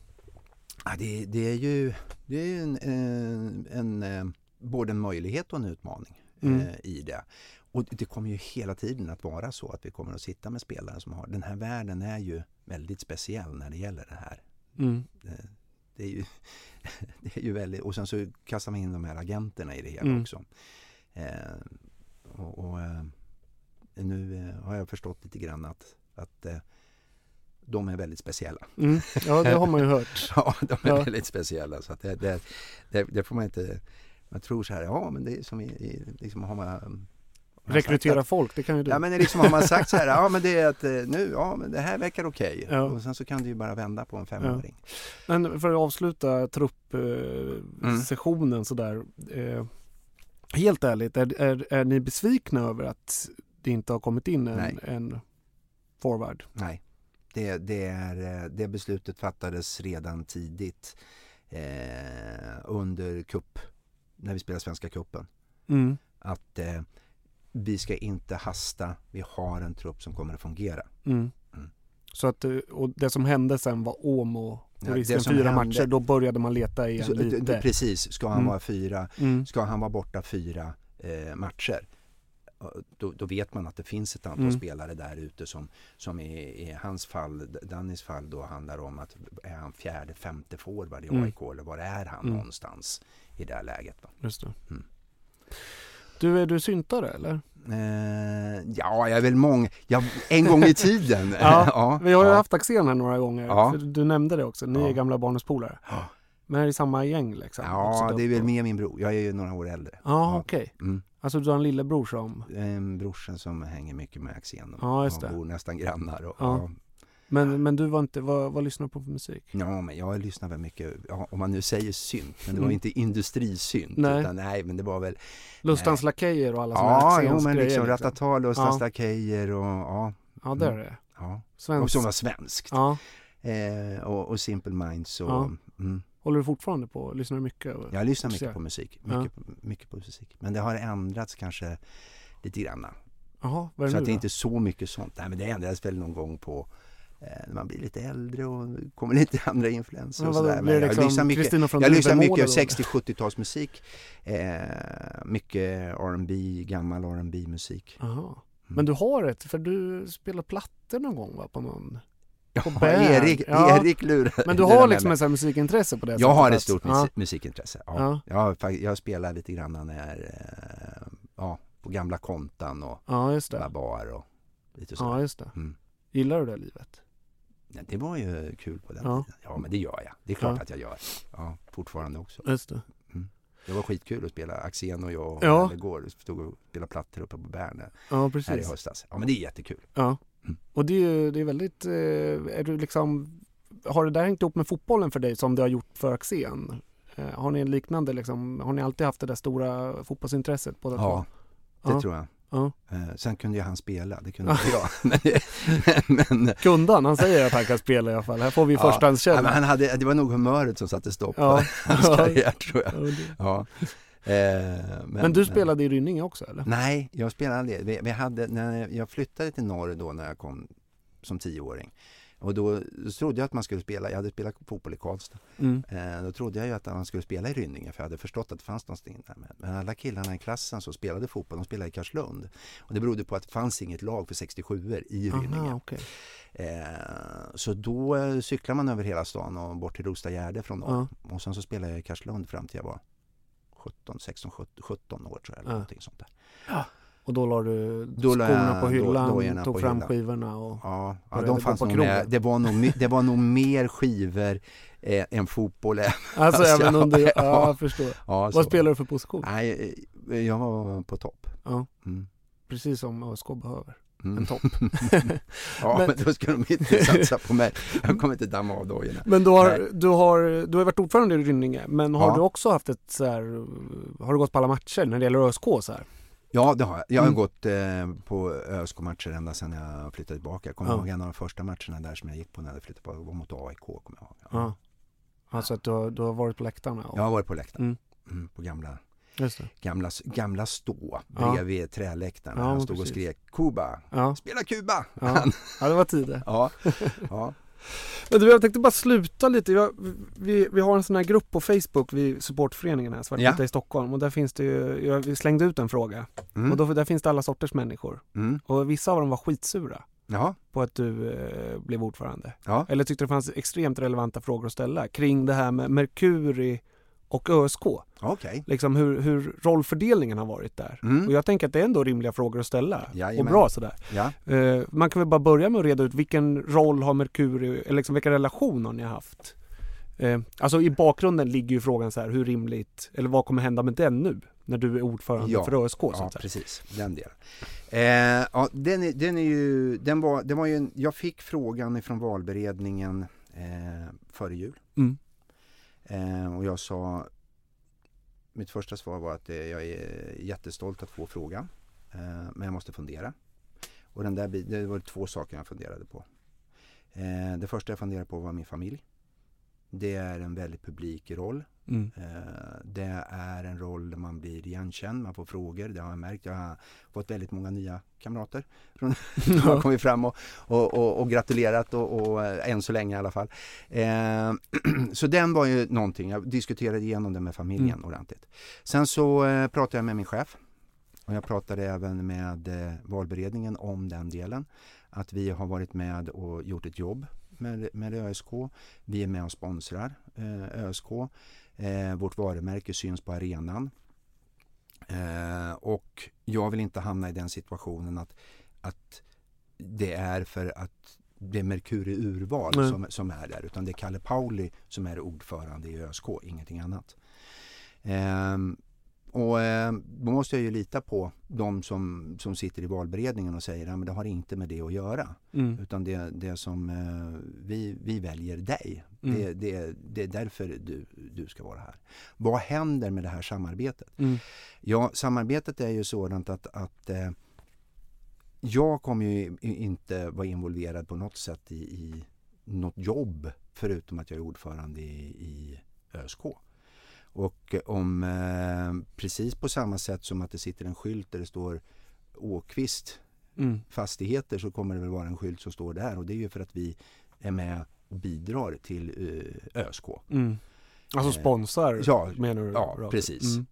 Ja, det, det är ju, det är ju en, en, en, eh, både en möjlighet och en utmaning Mm. eh, i det. Och det kommer ju hela tiden att vara så att vi kommer att sitta med spelare som har... Den här världen är ju väldigt speciell när det gäller det här. Mm. Det, det är ju, det är ju väldigt... Och sen så kastar man in de här agenterna i det hela Mm. också. Eh, och och eh, nu eh, har jag förstått lite grann att, att eh, de är väldigt speciella. Mm. Ja, det har man ju hört. ja, de är Ja. väldigt speciella. Så det, det, det, det får man inte... Man tror så här, ja men det är som i, i liksom har man... sagt rekrytera att- folk, det kan ju du. Ja men liksom har man sagt så här, ja men det är att eh, nu, ja men det här verkar okej. Ja. Och sen så kan du ju bara vända på en femåring. Men för att avsluta truppsessionen Mm. eh, sessionen sådär. Eh, helt ärligt, är, är, är ni besvikna över att det inte har kommit in en, Nej. en forward? Nej, det, det, är, eh, det beslutet fattades redan tidigt eh, under cup, när vi spelade Svenska cupen. Mm. Att eh, vi ska inte hasta, vi har en trupp som kommer att fungera. Mm. Mm. Så att, eh, och det som hände sen var Åmo och Ja, risken som fyra hände- matcher, då började man leta igen Så, det- lite. precis, ska han Mm. vara fyra, Mm. ska han vara borta fyra eh, matcher då, då vet man att det finns ett antal Mm. spelare där ute som, som i, i hans fall, Dannys fall då handlar om att är han fjärde, femte forward i Mm. AIK eller var är han Mm. någonstans i det här läget? Va? Just det. Mm. Du, är du syntare eller? Eh, ja, jag är väl många, ja, en gång i tiden. Ja, vi har ju ja. haft Axén här några gånger. Ja. Du nämnde det också, ni Ja. är gamla barndomspolare. Ja. Men är i samma gäng liksom? Ja, det är väl mer min bror. Jag är ju några år äldre. Ja, okej. Mm. Alltså du har en lillebror som... En brorsan som hänger mycket med Axén. Ja, just och det. bor nästan grannar. Och, Ja. Men, men du var inte, vad, vad lyssnar du på för musik? Ja, men jag lyssnar väl mycket, ja, om man nu säger synt, men det var Mm. inte industrisynt. Nej. Utan, nej, men det var väl... Lustans. Lakejer och alla här Ja, jo, men grejer, liksom Ratata, Lustans Ja. Lakejer och ja. Ja, det är Mm. det. Ja. Svensk. Och som var svenskt. Ja. Eh, och, och Simple Minds och... Ja. Mm. Håller du fortfarande på? Lyssnar du mycket? Jag lyssnar mycket på musik. Ja. Mycket, mycket på musik. Men det har ändrats kanske lite grann. Jaha, vad är det Så nu att det är då? inte så mycket sånt. Nej, men det ändras väl någon gång på när man blir lite äldre och kommer lite andra influenser Men och sådär. det jag liksom lyssnar mycket, jag lyssnar mycket då? 60-70-talsmusik. Eh, mycket R&B, gammal R&B musik. Jaha. Men du har ett, för du spelar plattor någon gång va? På någon... På Ja. Erik, Ja. Erik lurar. Men du har liksom ett musikintresse på det Jag sättet har ett stort ja. musik, musikintresse. Ja. Ja. Jag, jag spelar lite grann när, eh, ja, på gamla kontan och Ja, just det. Babar och lite så. Ja, just det. Mm. Gillar du det livet? Ja, det var ju kul på den Ja. tiden. Ja, men det gör jag. Det är klart Ja. att jag gör. Ja, fortfarande också. Just det. Mm. Det var skitkul att spela Axén och jag och Ja. igår stod och spelade plattor uppe på Bärne Ja, här i höstas. Ja, men det är jättekul. Ja. Mm. Och det är ju det är väldigt, eh, är du liksom har det där hängt ihop med fotbollen för dig som det har gjort för Axén? Eh, har ni en liknande liksom, har ni alltid haft det där stora fotbollsintresset båda Ja, två? det Ja. tror jag. Ja. Eh, sen kunde ju han spela, det kunde inte jag. men, men, Kunde han? Han säger att han kan spela i alla fall. Här får vi ja, förstahandskälla. men han hade, det var nog humöret som satte stopp Ja. på hans Ja. karriär tror jag. Ja, Ja. Eh, Men, du spelade i Rynninge också eller? Nej, jag spelade aldrig. Vi, vi hade, när jag flyttade till norr då när jag kom som tioåring. Och då, då trodde jag att man skulle spela, jag hade spelat fotboll i Karlstad. Mm. Eh, då trodde jag ju att man skulle spela i Rynninge för jag hade förstått att det fanns någonting där. Men, alla killarna i klassen som spelade fotboll, de spelade i Karlslund. Och det berodde på att det fanns inget lag för 67 i Rynninge. Aha, okej. Eh, så då eh, cyklar man över hela stan och bort till Rostagärde från norr. Och sen så spelade jag i Karlslund fram till jag var 17, 16, 17, 17 år tror jag. Eller någonting sånt där. Och då la du Då la skorna jag på hyllan, då- dojorna tog på fram hyllan. skivorna och Ja, ja de fanns på nog med. Det var nog, det var nog mer skivor eh, än fotboll. Alltså även under, ja, ja, jag förstår. Ja, Vad så. spelar du för position? Nej, eh, jag var på topp. Ja. Mm. Precis som ÖSK behöver. Mm. En topp. ja, men, då ska de inte satsa på mig. Jag kommer inte damma av dojorna. Men du har, Nej. du har, du har varit ordförande i Rynninge, men har Ja. du också haft ett så här, har du gått på alla matcher när det gäller ÖSK så här? Ja, det har jag. Jag har Mm. gått eh, på ÖSK-matcher ända sedan jag flyttade tillbaka. Jag kommer Ja. ihåg en av de första matcherna där som jag gick på när jag flyttade tillbaka var mot AIK. Kommer jag ihåg. Ja. Alltså att du har, du har varit på läktarna? och- Jag har varit på läktaren. Mm. Mm, på gamla, gamla, gamla stå Ja. bredvid träläktaren. Ja, han stod och precis. skrek Kuba, Ja. spela Kuba! Ja. ja, det var tider. ja. Men du, jag tänkte bara sluta lite. Jag, vi, vi har en sån här grupp på Facebook, vi supportföreningen här, Svartvita Ja. i Stockholm. Och där finns det ju, jag, vi slängde ut en fråga. Mm. Och då, där finns det alla sorters människor. Mm. Och vissa av dem var skitsura Jaha. på att du eh, blev ordförande. Ja. Eller tyckte det fanns extremt relevanta frågor att ställa kring det här med Merkuri och ÖSK. Okej. Liksom hur, hur rollfördelningen har varit där. Mm. Och jag tänker att det är ändå rimliga frågor att ställa. Och Jajamän. bra sådär. Ja. Eh, man kan väl bara börja med att reda ut vilken roll har Merkuri, eller liksom vilka relationer har ni haft? Eh, alltså i bakgrunden ligger ju frågan så här, hur rimligt, eller vad kommer hända med den nu? När du är ordförande Ja, för ÖSK så ja säga. precis. Den delen. Eh, ja, den, är, den är ju, den var, det var ju en, jag fick frågan ifrån valberedningen eh, före jul. Mm. Eh, och jag sa, mitt första svar var att eh, jag är jättestolt att få frågan. Eh, men jag måste fundera. Och den där, det var två saker jag funderade på. Eh, det första jag funderade på var min familj. Det är en väldigt publik roll. Mm. Eh, Det är en roll där man blir igenkänd, man får frågor. Det har jag märkt. Jag har fått väldigt många nya kamrater som har kommit fram och, och, och, och gratulerat och, och eh, än så länge i alla fall. Eh, så den var ju någonting. Jag diskuterade igenom det med familjen Mm. ordentligt. Sen så eh, pratade jag med min chef och jag pratade även med valberedningen om den delen. Att vi har varit med och gjort ett jobb med, med ÖSK. Vi är med och sponsrar eh, ÖSK. Eh, vårt varumärke syns på arenan. Eh, och jag vill inte hamna i den situationen att, att det är för att det är Mercury Urval som, som är där utan det är Kalle Pauli som är ordförande i ÖSK, ingenting annat. Ehm, och eh, då måste jag ju lita på de som, som sitter i valberedningen och säger att det har inte med det att göra. Mm. Utan det, det som eh, vi, vi väljer dig. Mm. Det, det, det är därför du, du ska vara här. Vad händer med det här samarbetet? Mm. Ja, samarbetet är ju sådant att, att eh, jag kommer ju inte vara involverad på något sätt i, i något jobb förutom att jag är ordförande i, i ÖSK. Och om eh, precis på samma sätt som att det sitter en skylt där det står Åkvist Mm. fastigheter så kommer det väl vara en skylt som står där och det är ju för att vi är med och bidrar till eh, ÖSK. Mm. Alltså Eh, sponsrar ja, menar du? Ja, precis. Mm.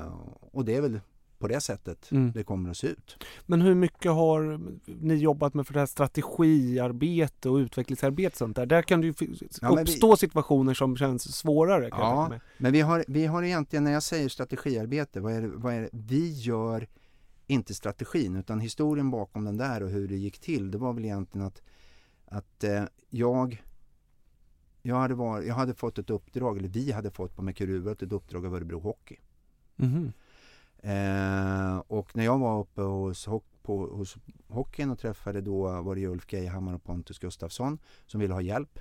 Eh, och det är väl på det sättet Mm. det kommer att se ut. Men hur mycket har ni jobbat med för det här strategiarbete och utvecklingsarbete sånt där? Där kan det ju Ja, men vi- uppstå situationer som känns svårare kan Ja, men vi har, vi har egentligen, när jag säger strategiarbete, vad är, det, vad är det? Vi gör inte strategin utan historien bakom den där och hur det gick till, det var väl egentligen att, att eh, jag jag hade, var, jag hade fått ett uppdrag, eller vi hade fått på Merkuruvret ett uppdrag av Örebro Hockey. Mhm. Eh, och när jag var uppe hos, hock, på, hos hockeyn och träffade då var det ju Ulf Geihammar och Pontus Gustafsson som ville ha hjälp.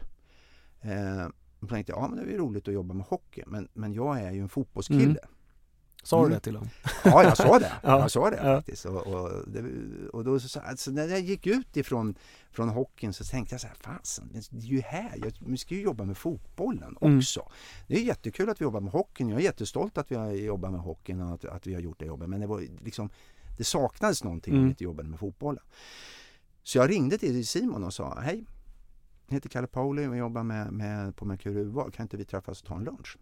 Eh, då tänkte jag, ja men det är ju roligt att jobba med hockey, men, men jag är ju en fotbollskille. Mm. Sa du Mm. det till dem? Ja, jag sa det. Ja, Jag sa det faktiskt. Och, och, det, och då så, alltså, när jag gick ut ifrån från hockeyn så tänkte jag så här, fasen, det är ju här, jag, vi ska ju jobba med fotbollen Mm. också. Det är jättekul att vi jobbar med hockeyn, jag är jättestolt att vi har jobbat med hockeyn och att, att vi har gjort det jobbet, men det var liksom, det saknades någonting Mm. vi inte jobbade med fotbollen. Så jag ringde till Simon och sa, hej, jag heter Kalle Pauli och jobbar med, med, på Merkur Urval, kan inte vi träffas och ta en lunch?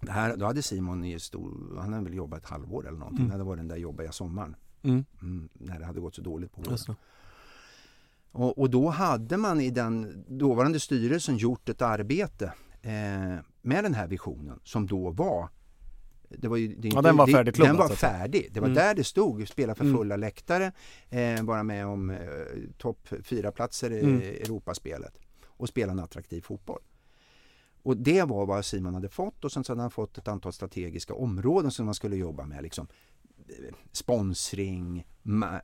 Det här, då hade Simon i stor, han hade väl jobbat ett halvår eller någonting. Mm. Det var den där jobbiga sommaren. Mm. Mm, när det hade gått så dåligt på våren. Och, och då hade man i den dåvarande styrelsen gjort ett arbete eh, med den här visionen som då var det var ju, det är Ja, inte- den var färdigklubbad, Den var färdig. Det var Mm. där det stod. Spela för Mm. fulla läktare. Eh, vara med om eh, topp fyra platser i Mm. Europaspelet. Och spela en attraktiv fotboll. Och det var vad Simon hade fått och sen så hade han fått ett antal strategiska områden som man skulle jobba med. Liksom, eh, sponsring,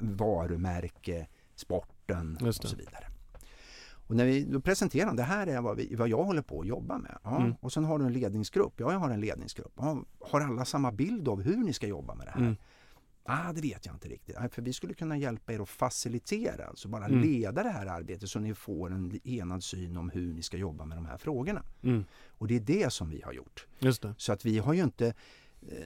varumärke, sporten och så vidare. Och när vi då presenterade han, det här är vad, vi, vad jag håller på att jobba med. Ja, Mm. Och sen har du en ledningsgrupp. Ja, jag har en ledningsgrupp. Ja, har alla samma bild av hur ni ska jobba med det här? Mm. Ah, det vet jag inte riktigt. För vi skulle kunna hjälpa er att facilitera, alltså bara Mm. leda det här arbetet så ni får en enad syn om hur ni ska jobba med de här frågorna. Mm. Och det är det som vi har gjort. Just det. Så att vi har ju inte eh,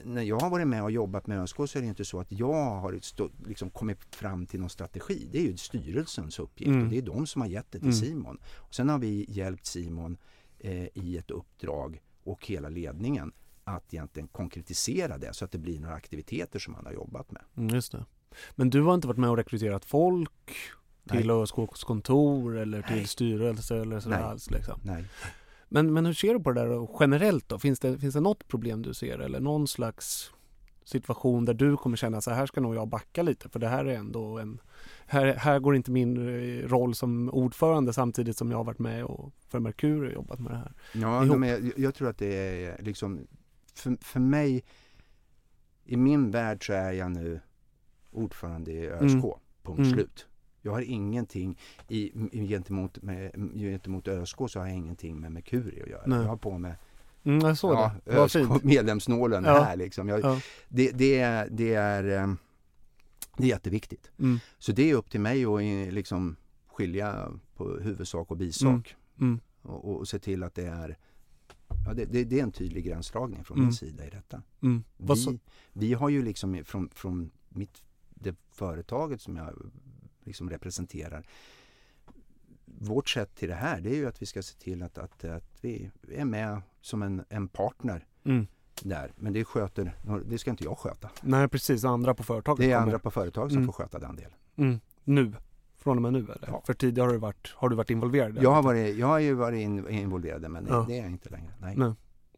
när jag har varit med och jobbat med ÖSK så är det inte så att jag har stå, liksom kommit fram till någon strategi. Det är ju styrelsens uppgift Mm. och det är de som har gett det till Mm. Simon. Och sen har vi hjälpt Simon eh, i ett uppdrag och hela ledningen att egentligen konkretisera det så att det blir några aktiviteter som man har jobbat med. Mm, just det. Men du har inte varit med och rekryterat folk till. ÖSKs kontor eller till Nej. styrelse eller sådär Nej. alls liksom? Nej. Men, men hur ser du på det där generellt då? Finns det, finns det något problem du ser eller någon slags situation där du kommer känna så här ska nog jag backa lite för det här är ändå en här, här går inte min eh, roll som ordförande samtidigt som jag har varit med och för Merkur och jobbat med det här. Ja, men jag, jag tror att det är liksom för, för mig i min värld så är jag nu ordförande i ÖSK. Mm. Punkt Mm. slut. Jag har ingenting i, gentemot, med, gentemot ÖSK så har jag ingenting med Mercury att göra. Nej. Jag har på med Mm, jag såg ja, det. ÖSK fint. medlemsnålen Ja. här liksom. Jag, Ja. det, det, är, det, är, eh, det är jätteviktigt. Mm. Så det är upp till mig att liksom skilja på huvudsak och bisak. Mm. Mm. Och, och se till att det är ja, det, det, det är en tydlig gränsdragning från Mm. min sida i detta. Mm. Vi, vi har ju liksom från, från mitt, det företaget som jag liksom representerar vårt sätt till det här det är ju att vi ska se till att, att, att vi är med som en, en partner Mm. där. Men det sköter, det ska inte jag sköta. Nej precis, andra på företaget Det är andra på företag som Mm. får sköta den delen. Mm. Nu? Från och med nu eller? Ja. För tidigare har du varit, har du varit involverad? Jag har, varit, jag har ju varit in, involverad men Ja. det är jag inte längre. Nej. Nej.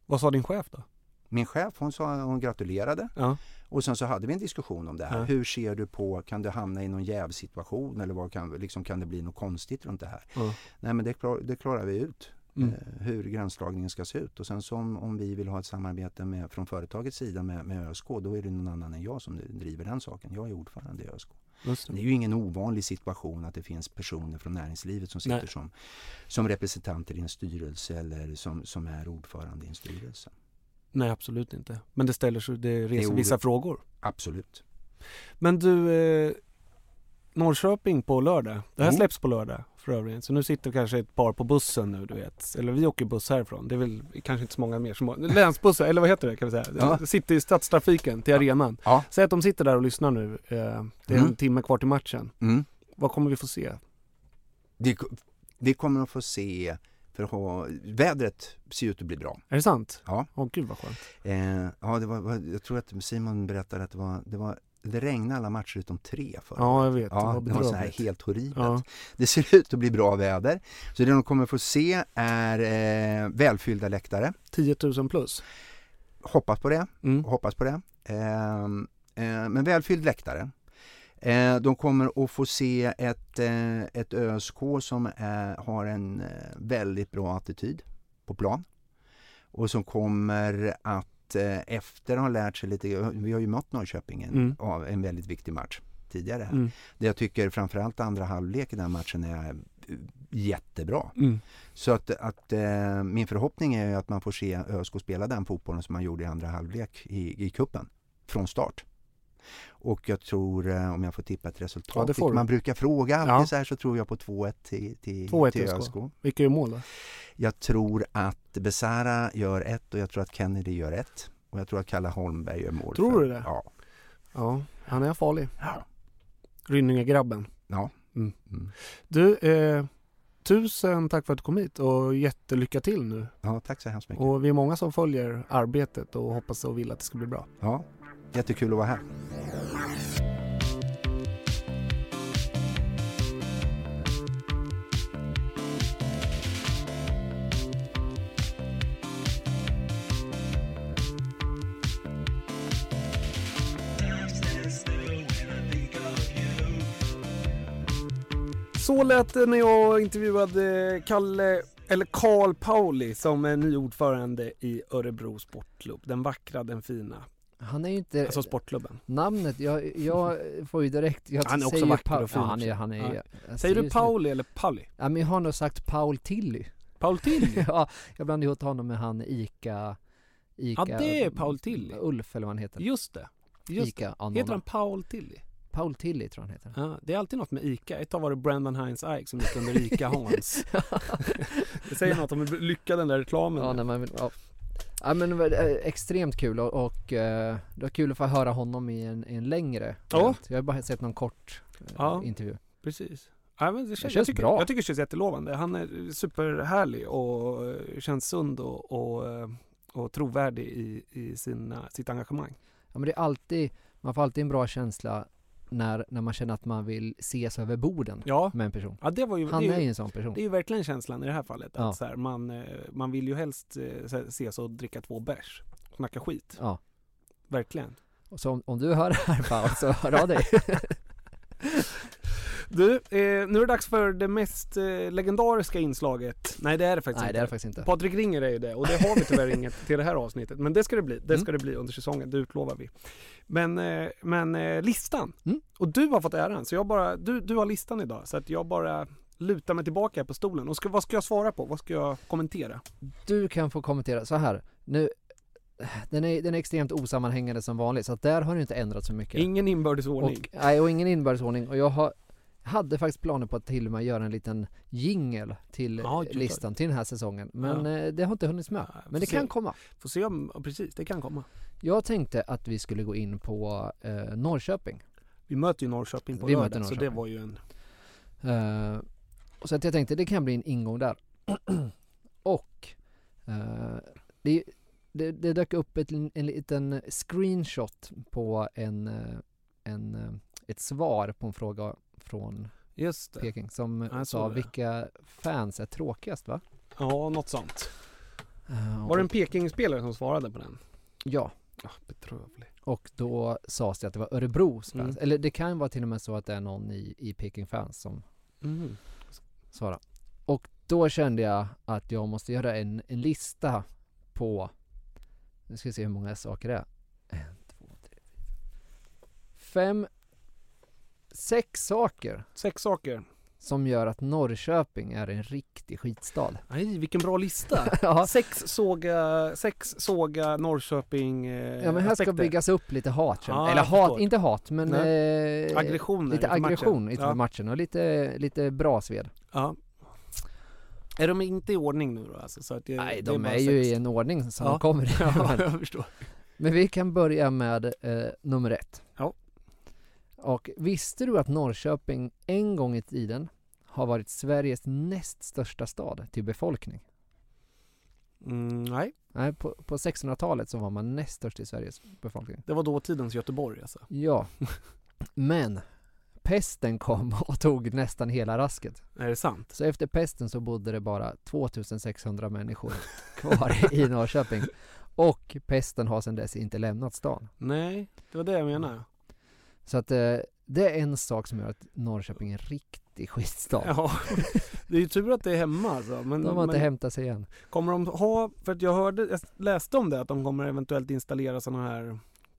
Vad sa din chef då? Min chef hon sa hon gratulerade Ja. och sen så hade vi en diskussion om det här. Hur ser du på, kan du hamna i någon jävsituation eller vad kan, liksom, kan det bli något konstigt runt det här? Nej men det, klar, det klarar vi ut. Mm. Eh, hur gränsdragningen ska se ut och sen så om, om vi vill ha ett samarbete med, från företagets sida med, med ÖSK då är det någon annan än jag som driver den saken. Jag är ordförande i ÖSK. Det. Det är ju ingen ovanlig situation att det finns personer från näringslivet som sitter Nej. som, som representanter i en styrelse eller som, som är ordförande i en styrelse. Nej absolut inte. Men det ställer sig, det reser Jo, vissa det- frågor. Absolut. Men du, eh, Norrköping på lördag. Det här Mm. släpps på lördag för övrigt. Så nu sitter kanske ett par på bussen nu du vet. Eller vi åker buss härifrån. Det är väl kanske inte så många mer som Länsbussar, eller vad heter det kan vi säga? Ja. Sitter i stadstrafiken till arenan. Ja. Säg att de sitter där och lyssnar nu. Eh, det är Mm. en timme kvar till matchen. Mm. Vad kommer vi få se? Vi, vi kommer att få se, för att ha, vädret ser ut att bli bra. Är det sant? Ja. Åh gud vad skönt. Eh, ja, det var- jag tror att Simon berättade att det var, det var det regnade alla matcher utom tre förra Ja, jag vet. Det Ja, var det var så här bedrövligt. helt horribelt. Ja. Det ser ut att bli bra väder. Så det de kommer få se är eh, välfyllda läktare. 10 000 plus. Hoppas på det. Mm. Hoppas på det. Ehm, eh, men välfylld läktare. Eh, de kommer att få se ett, eh, ett ÖSK som har en eh, väldigt bra attityd på plan. Och som kommer att eh, efter ha lärt sig lite, vi har ju mött Norrköping Mm. av en väldigt viktig match tidigare här. Mm. Det jag tycker framförallt andra halvlek i den matchen är jättebra. Mm. Så att, att eh, min förhoppning är ju att man får se ÖSK spela den fotbollen som man gjorde i andra halvlek i, i kuppen från start. Och jag tror, eh, om jag får tippa ett resultat, Ja, man brukar fråga alltid Ja. så här, så tror jag på 2-1 till, till, 2-1 till ÖSK. Vilka är mål då? Jag tror att Besara gör ett och jag tror att Kennedy gör ett. Och jag tror att Kalle Holmberg gör mål. Tror för- du det? Ja. Ja, han är farlig. Rynninge-grabben. Ja. Mm. Mm. Du, eh, tusen tack för att du kom hit och jättelycka till nu. ja, tack så hemskt mycket. Och vi är många som följer arbetet och hoppas och vill att det ska bli bra. Ja, jättekul att vara här. Lät det när jag intervjuade Kalle, eller Karl Pauli som är ny ordförande i Örebro Sportklubb. Den vackra, den fina. Han är ju inte... Alltså sportklubben. Namnet, jag, jag får ju direkt... Jag Han är också vacker Paul- och fin Ja, han är, han är, Ja. jag Säger du Pauli eller Pauli? Ja, men jag har nog sagt Paul Tilly. Paul Tilly? ja, jag blandade ihop honom med han Ica... Ica Ja, det är Paul Tilly. Ulf eller vad han heter. Just det. Just Ica det. Heter han Paul Tilly? Paul Tilly tror han heter. Ja, det är alltid något med ICA. Ett tag var det Brandon Hines Ike som gick under ICA Hans. det säger något om hur lyckad den där reklamen Ja, är. nej, men, ja. ja men det var eh, extremt kul och, och eh, det var kul att få höra honom i en, i en längre Ja. Jag har bara sett någon kort eh, Ja. intervju. Precis. Ja, men det känns, känns jag tycker, bra. Jag tycker det känns jättelovande. Han är superhärlig och känns sund och, och, och trovärdig i, i sina, sitt engagemang. Ja men det är alltid, man får alltid en bra känsla när, när man känner att man vill ses över borden Ja. med en person. Ja, det var ju, Han det är ju en sån person. Det är ju verkligen känslan i det här fallet. Ja. Att så här, man, eh, man vill ju helst eh, här ses och dricka två bärs. Snacka skit. Ja. Verkligen. Och så om, om du hör det här Paul, så hör av dig. Du, eh, nu är det dags för det mest eh, legendariska inslaget. Nej det är det faktiskt Nej, inte. det är det faktiskt inte. Patrik Ringer är ju det och det har vi tyvärr inget till det här avsnittet. Men det ska det bli. Det Mm. ska det bli under säsongen, det utlovar vi. Men, eh, men eh, listan. Mm. Och du har fått äran. Så jag bara, du, du har listan idag. Så att jag bara lutar mig tillbaka här på stolen. Och ska, vad ska jag svara på? Vad ska jag kommentera? Du kan få kommentera så här. Nu, den är, den är extremt osammanhängande som vanligt så att där har det inte ändrats så mycket. Ingen inbördes ordning. Och, nej, och ingen inbördes Och jag har, hade faktiskt planer på att till och med göra en liten jingle till Ja, listan till den här säsongen. Men Ja. eh, det har inte hunnits med. Men det se. kan komma. Får se om, precis, det kan komma. Jag tänkte att vi skulle gå in på eh, Norrköping. Vi möter ju Norrköping på Vi lördag, möter så det Norrköping. var ju en... Eh, och så att jag tänkte det kan bli en ingång där. och eh, det, det, det dök upp ett, en liten screenshot på en, eh, en, eh, ett svar på en fråga från Just det. Peking som Ja, jag sa vilka fans är tråkigast va? Ja, något sånt. Eh, Var det en Peking-spelare som svarade på den? Ja. Ah, bedrövlig. Och då sades det att det var Örebros fans. Mm. Eller det kan vara till och med så att det är någon i, i Peking fans som Mm. svara. Och då kände jag att jag måste göra en, en lista på, nu ska vi se hur många saker det är. En, två, tre, fyra, fem, sex saker Sex saker. som gör att Norrköping är en riktig skitstad. Nej, vilken bra lista. Ja. Sex såga, sex såga Norrköping eh, Ja men här ska aspekter. byggas upp lite hat. känner jag. Ja, Eller jag hat, förstår. inte hat men eh, Aggressioner Lite inför matchen. aggression inför Ja. matchen och lite, lite bra sved. Ja. Är de inte i ordning nu då alltså? Så att det, Nej, det de bara är ju sex. i en ordning som Ja. de kommer i. Ja, jag förstår. Men vi kan börja med eh, nummer ett. Ja. Och visste du att Norrköping en gång i tiden har varit Sveriges näst största stad till befolkning? Mm, nej, Nej, på, på 1600-talet så var man näst störst i Sveriges befolkning. det var dåtidens Göteborg alltså. Ja. Men pesten kom och tog nästan hela rasket. Är det sant? Så efter pesten så bodde det bara 2600 människor kvar i Norrköping. Och pesten har sedan dess inte lämnat stan. Nej, det var det jag menade. Så att eh, det är en sak som gör att Norrköping är en riktig skitstad. Ja, det är ju tur att det är hemma alltså. Men, De har inte hämtat sig igen. Kommer de ha, för att jag hörde, jag läste om det, att de kommer eventuellt installera sådana här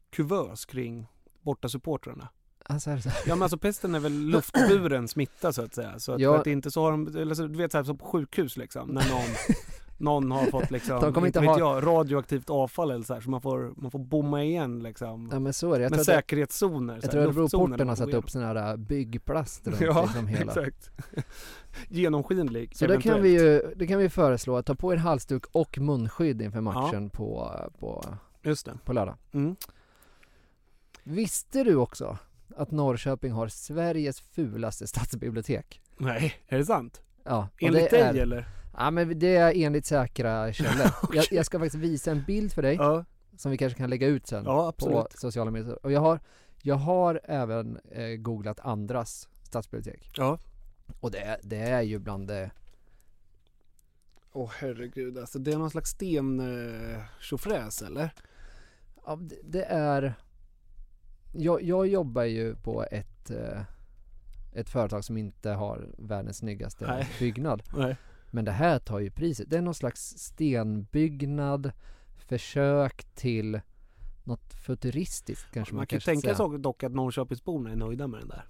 kuvös kring borta supportrarna. Alltså, är det så? Ja men alltså pesten är väl luftburen smitta så att säga. Så att, Ja. att det inte så har de, eller så, du vet såhär som på sjukhus liksom, när någon, någon har fått liksom, De kommer inte vet ha- jag, radioaktivt avfall eller så här, så man får, man får bomma igen liksom. Ja men så är det. Jag med säkerhetszoner. Jag här, tror att luftzoner Broporten har satt upp sådana här byggplast runt Ja, liksom hela. exakt. Genomskinlig, Så det kan eventuellt. vi ju, det kan vi föreslå, att ta på er halsduk och munskydd inför matchen på, på, Just det. på lördag. Mm. Visste du också att Norrköping har Sveriges fulaste stadsbibliotek? Nej, är det sant? Ja. Enligt det dig är, eller? Ja men det är enligt säkra källor. jag, jag ska faktiskt visa en bild för dig Ja. som vi kanske kan lägga ut sen Ja, på sociala medier. Och jag har, jag har även eh, googlat andras stadsbibliotek. Ja. Och det, är- det är ju bland det Åh herregud, alltså det är någon slags sten eh, eller? Ja, det, det är... Jag, jag jobbar ju på ett, eh, ett företag som inte har världens snyggaste Nej. byggnad. Nej. Men det här tar ju priset. Det är någon slags stenbyggnad, försök till något futuristiskt kanske man, Man kan tänka sig dock att Norrköpingsborna är nöjda med den där.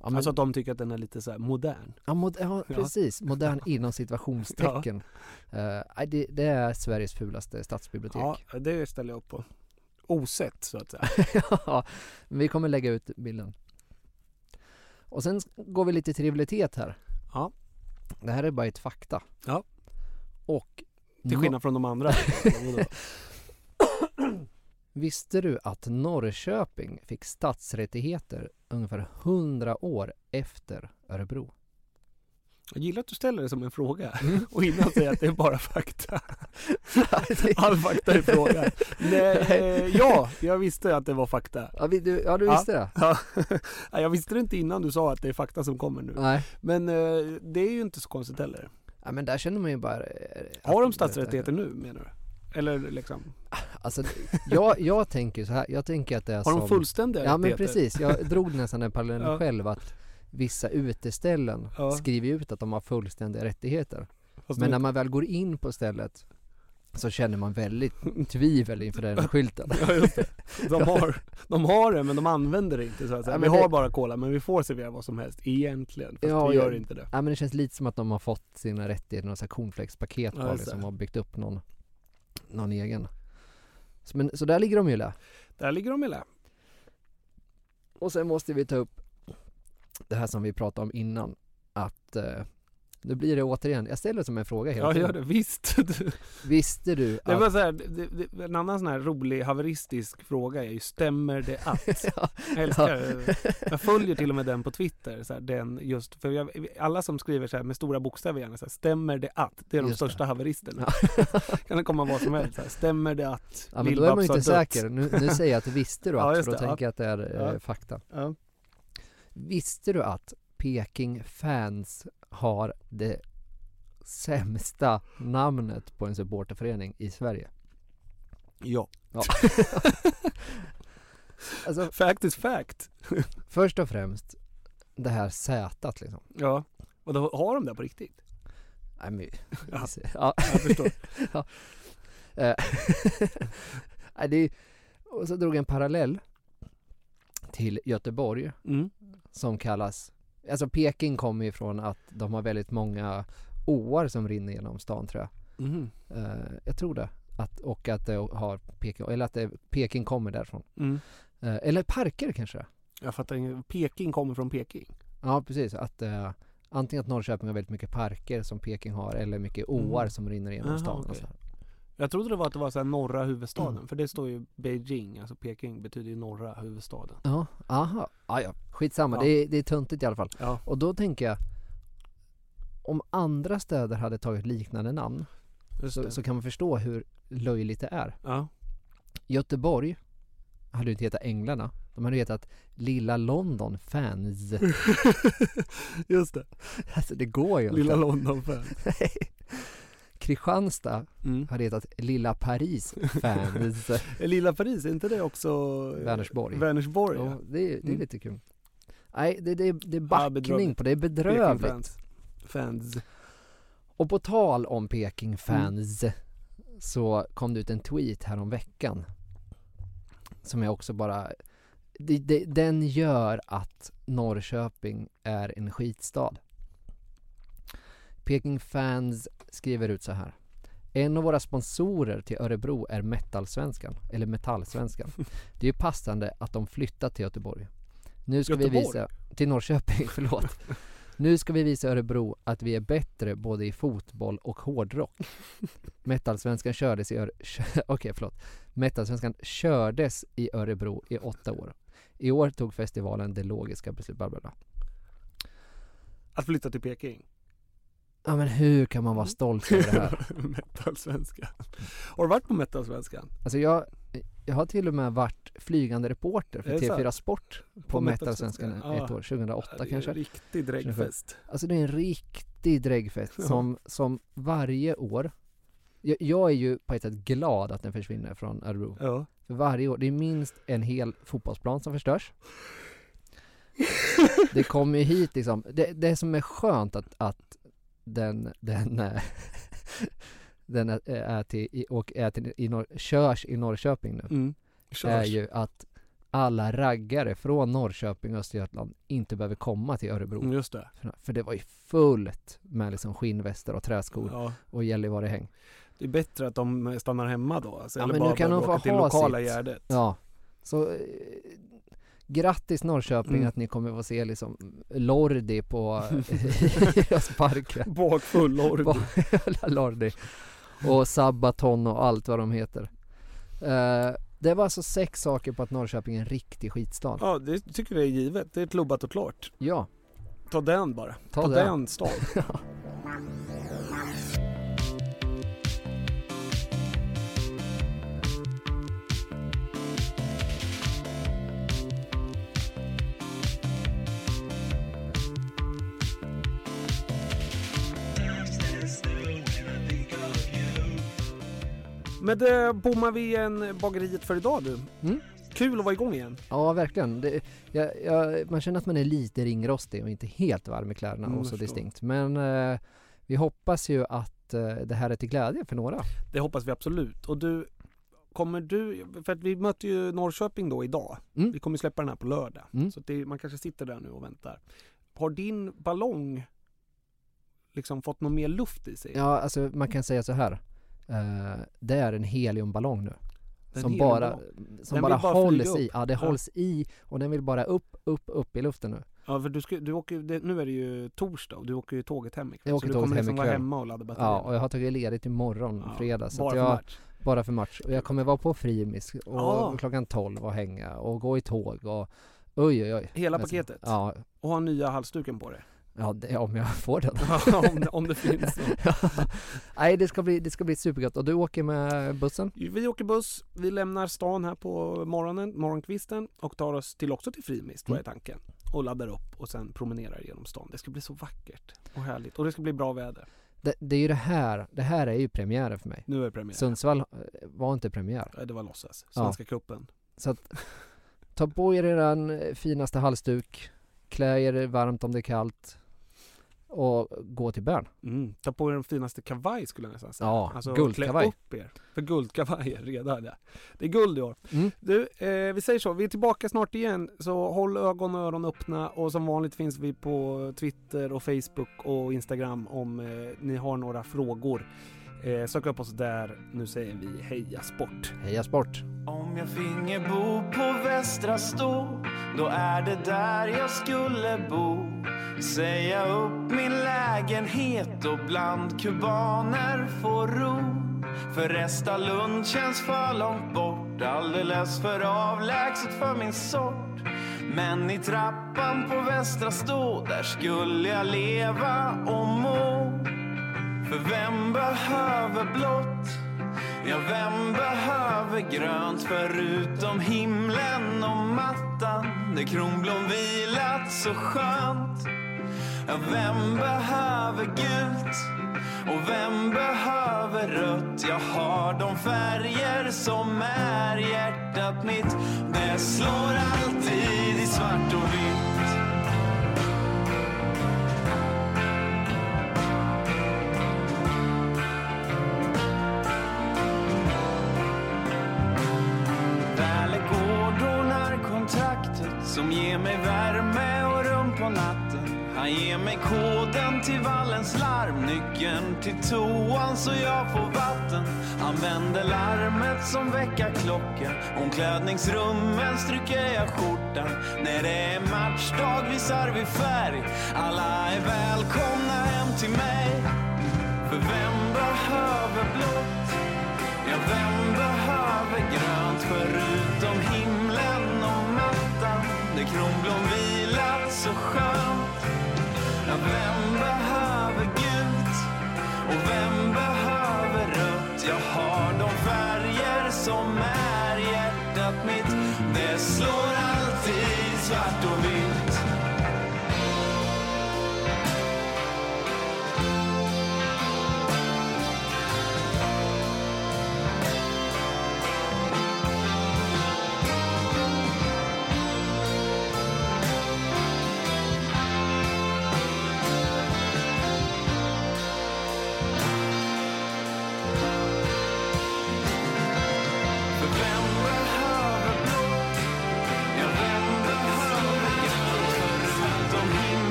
Ja, men- Alltså att de tycker att den är lite så här modern. Ja, mod- ja Ja. precis. Modern inom situationstecken. Eh, nej, det, det är Sveriges fulaste stadsbibliotek. Ja, det ställer jag upp på. Osett så att säga. ja, men vi kommer lägga ut bilden. Och sen går vi lite till rivalitet här. Ja. Det här är bara ett fakta. Ja. Och Till skillnad från de andra. Visste du att Norrköping fick stadsrättigheter ungefär 100 år efter Örebro? Jag gillar att du ställer det som en fråga Mm. och innan säger att det är bara fakta. All fakta är frågan. Nej, eh, ja, jag visste att det var fakta. Ja, du, ja, du visste det? Ja. Ja, jag visste det inte innan du sa att det är fakta som kommer nu. Nej. Men eh, det är ju inte så konstigt heller. Ja, men där känner man ju bara... eh, Har de stadsrättigheter nu menar du? Eller liksom? Alltså, jag, jag tänker så här, jag tänker att det är Har som... de fullständiga Ja men precis, jag drog nästan den parallellen Ja. själv att vissa uteställen Ja. skriver ut att de har fullständiga rättigheter. Fast men när man väl går in på stället så känner man väldigt tvivel inför den skylten. Ja just det. De har, de har det men de använder det inte så att säga. Ja, vi har det- bara cola men vi får servera vad som helst egentligen. Fast Ja, vi gör ja. inte det. Ja men det känns lite som att de har fått sina rättigheter, några cornflakespaket Ja, liksom, och byggt upp någon, någon egen. Så, men, så där ligger de ju lä. Där ligger de i lä. Och sen måste vi ta upp det här som vi pratade om innan, att eh, nu blir det återigen, jag ställer det som en fråga hela Ja tiden. gör det, visst. Du- Visste du Det att... var så här, det, det, en annan sån här rolig haveristisk fråga är ju stämmer det att? Jag älskar det. Jag följer till och med den på Twitter, så här, den just, för jag, alla som skriver så här med stora bokstäver gärna så här, stämmer det att? Det är de Just det. största haveristerna. kan det komma vad som helst, så här, stämmer det att Ja men då är man ju inte dött? säker. Nu, nu säger jag att visste du att, Ja, för då det, tänker ja. jag att det är eh, Ja. fakta. Visste du att Peking fans har det sämsta namnet på en supporterförening i Sverige? Ja. ja. alltså, fact is fact. först och främst, det här Z liksom. Ja, och då har de det på riktigt? Nej, men, Ja, ja. jag förstår. ja. Eh, Nej, det är, och så drog jag en parallell till Göteborg Mm. som kallas, alltså Peking kommer ifrån att de har väldigt många åar som rinner genom stan tror jag. Mhm. Eh, jag tror det. Att, och att det har Peking, eller att det, Peking kommer därifrån. Mm. Eh, eller parker kanske? Jag fattar. Peking kommer från Peking? Ja precis, att eh, antingen att Norrköping har väldigt mycket parker som Peking har eller mycket åar Mm. som rinner genom stan. så här. Jag trodde det var att det var så här norra huvudstaden, Mm. för det står ju Beijing, alltså Peking betyder ju norra huvudstaden. Ja, aha, ah, ja, skitsamma. Ja. Det, är, det är töntigt i alla fall. Ja. Och då tänker jag, om andra städer hade tagit liknande namn så, så kan man förstå hur löjligt det är. Ja. Göteborg hade ju inte hetat Änglarna. De hade hetat Lilla London Fans. Just det. Alltså det går ju Lilla inte. London fan. Kristianstad Mm. hade hetat Lilla Paris Fans. Lilla Paris, är inte det också eh, Vänersborg. Vänersborg ja. Ja, det, är, det är Mm. lite kul. Nej, det, det, det är Ja, backning bedrövligt. på det. Är bedrövligt. Peking-fans. Fans. Och på tal om Peking fans Mm. så kom det ut en tweet här om veckan som jag också bara det, det, den gör att Norrköping är en skitstad. Peking Fans skriver ut så här. En av våra sponsorer till Örebro är Metalsvenskan, eller Metallsvenskan. Det är ju passande att de flyttat till Göteborg. Nu ska vi Göteborg? visa, till Norrköping, förlåt. Nu ska vi visa Örebro att vi är bättre både i fotboll och hårdrock. Metalsvenskan kördes i Öre... kö- Okej, förlåt. Metalsvenskan kördes i Örebro i åtta år. I år tog festivalen det logiska beslutet. bla, bla, bla. Att flytta till Peking. Ja men hur kan man vara stolt över det här? Metalsvenskan. Har du varit på Metalsvenskan? Alltså jag, jag har till och med varit flygande reporter för det TV4 sant? Sport på, På Metalsvenskan ett år, 2008 Ja, det är kanske. en riktig dräggfest. Alltså det är en riktig dräggfest Ja. som, som varje år jag, jag är ju på ett sätt glad att den försvinner från Örebro. Ja. För varje år, det är minst en hel fotbollsplan som förstörs. Det kommer ju hit liksom, det, det som är skönt att, att den, den, eh, den är, till, och är till, i Norr, körs i Norrköping nu. Mm. Är ju att alla raggare från Norrköping och Östergötland inte behöver komma till Örebro. Mm, Just det. För, för det var ju fullt med liksom skinnvästar och träskor Ja. och Gällivare-häng. Det är bättre att de stannar hemma då. Alltså, Ja eller men bara nu kan de få åka till lokala sitt. Gärdet. Ja. Så eh, grattis Norrköping Mm. att ni kommer få se liksom Lordi på Idrottsparken. Bakfull Lordi. Lordi. Och Sabaton och allt vad de heter. Eh, det var alltså sex saker på att Norrköping är en riktig skitstad. Ja, det tycker vi är givet. Det är klubbat och klart. Ja. Ta den bara. Ta Ta, den. den stad. Men det bommar vi igen bageriet för idag du. Mm. Kul att vara igång igen. Ja, verkligen. Det, jag, jag, man känner att man är lite ringrostig och inte helt varm i kläderna Mm, och så distinkt. Men eh, vi hoppas ju att eh, det här är till glädje för några. Det hoppas vi absolut. Och du, kommer du, för att vi möter ju Norrköping då idag. Mm. Vi kommer släppa den här på lördag. Mm. Så det, man kanske sitter där nu och väntar. Har din ballong liksom fått någon mer luft i sig? Ja, alltså man kan säga så här. Eh, det är en heliumballong nu. En Som bara, som Den bara, bara hålls i. Ja, det Ja. hålls i och den vill bara upp, upp, upp i luften nu. Ja, för du, ska, du åker, det, nu är det ju torsdag och du åker ju tåget hem ikväll. Jag åker så du tåget kommer hem liksom vara hemma och ladda batterierna. Ja, och jag har tagit ledigt imorgon, Ja, fredag. Så bara för jag, match. Bara för match. Och jag kommer vara på Frimis och Ja. klockan 12 och hänga och gå i tåg och oj oj oj. Hela Alltså, paketet? Ja, Och ha nya halsduken på dig? Ja det, om jag får den. om, om det finns. Ja. Nej det ska bli, det ska bli supergött. Och du åker med bussen? Vi åker buss, vi lämnar stan här på morgonen, morgonkvisten och tar oss till också till Frimis, tror jag är Mm. tanken. Och laddar upp och sen promenerar genom stan. Det ska bli så vackert och härligt och det ska bli bra väder. Det, det är ju det här, det här är ju premiären för mig. Nu är det premiär. Sundsvall eh, var inte premiär. Ja, Det var låtsas. Ja. Svenska cupen. Så att ta på er eran eh, finaste halsduk, klä er varmt om det är kallt och gå till Bern. Mm. Ta på er den finaste kavaj skulle jag nästan säga. Ja, alltså, guldkavaj. Upp er. För guldkavajer redan. Ja. Det är guld i år. Mm. Du, eh, vi säger så. Vi är tillbaka snart igen. Så håll ögon och öron öppna. Och som vanligt finns vi på Twitter och Facebook och Instagram om eh, ni har några frågor. Eh, sök upp oss där. Nu säger vi heja sport. Heja sport! Om jag finge bo på Västra Stå Då är det där jag skulle bo Säga upp min lägenhet och bland kubaner få ro För Restalund känns för långt bort Alldeles för avlägset för min sort Men i trappan på Västra Stå Där skulle jag leva och må för vem behöver blått? Ja, vem behöver grönt förutom himlen och mattan där kronblom vilat så skönt? Ja, vem behöver gult? Och vem behöver rött? Jag har de färger som är hjärtat mitt. Det slår alltid i svart och vitt. Som ger mig värme och rum på natten. Han ger mig koden till vallens larm, nyckeln till toan så jag får vatten. Han vänder larmet som väckarklocka, omklädningsrummen stryker jag skjortan. När det är matchdag visar vi färg, alla är välkomna hem till mig. För vem behöver blått? Ja, vem behöver grönt förutom himlen kronblom vilat så skönt? Ja, vem behöver gult? Och vem behöver rött? Jag har de färger som är hjärtat mitt. Det slår alltid svart och vitt.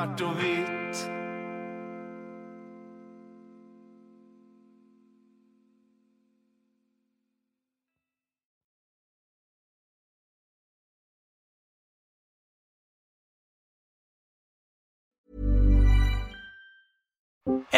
Alltid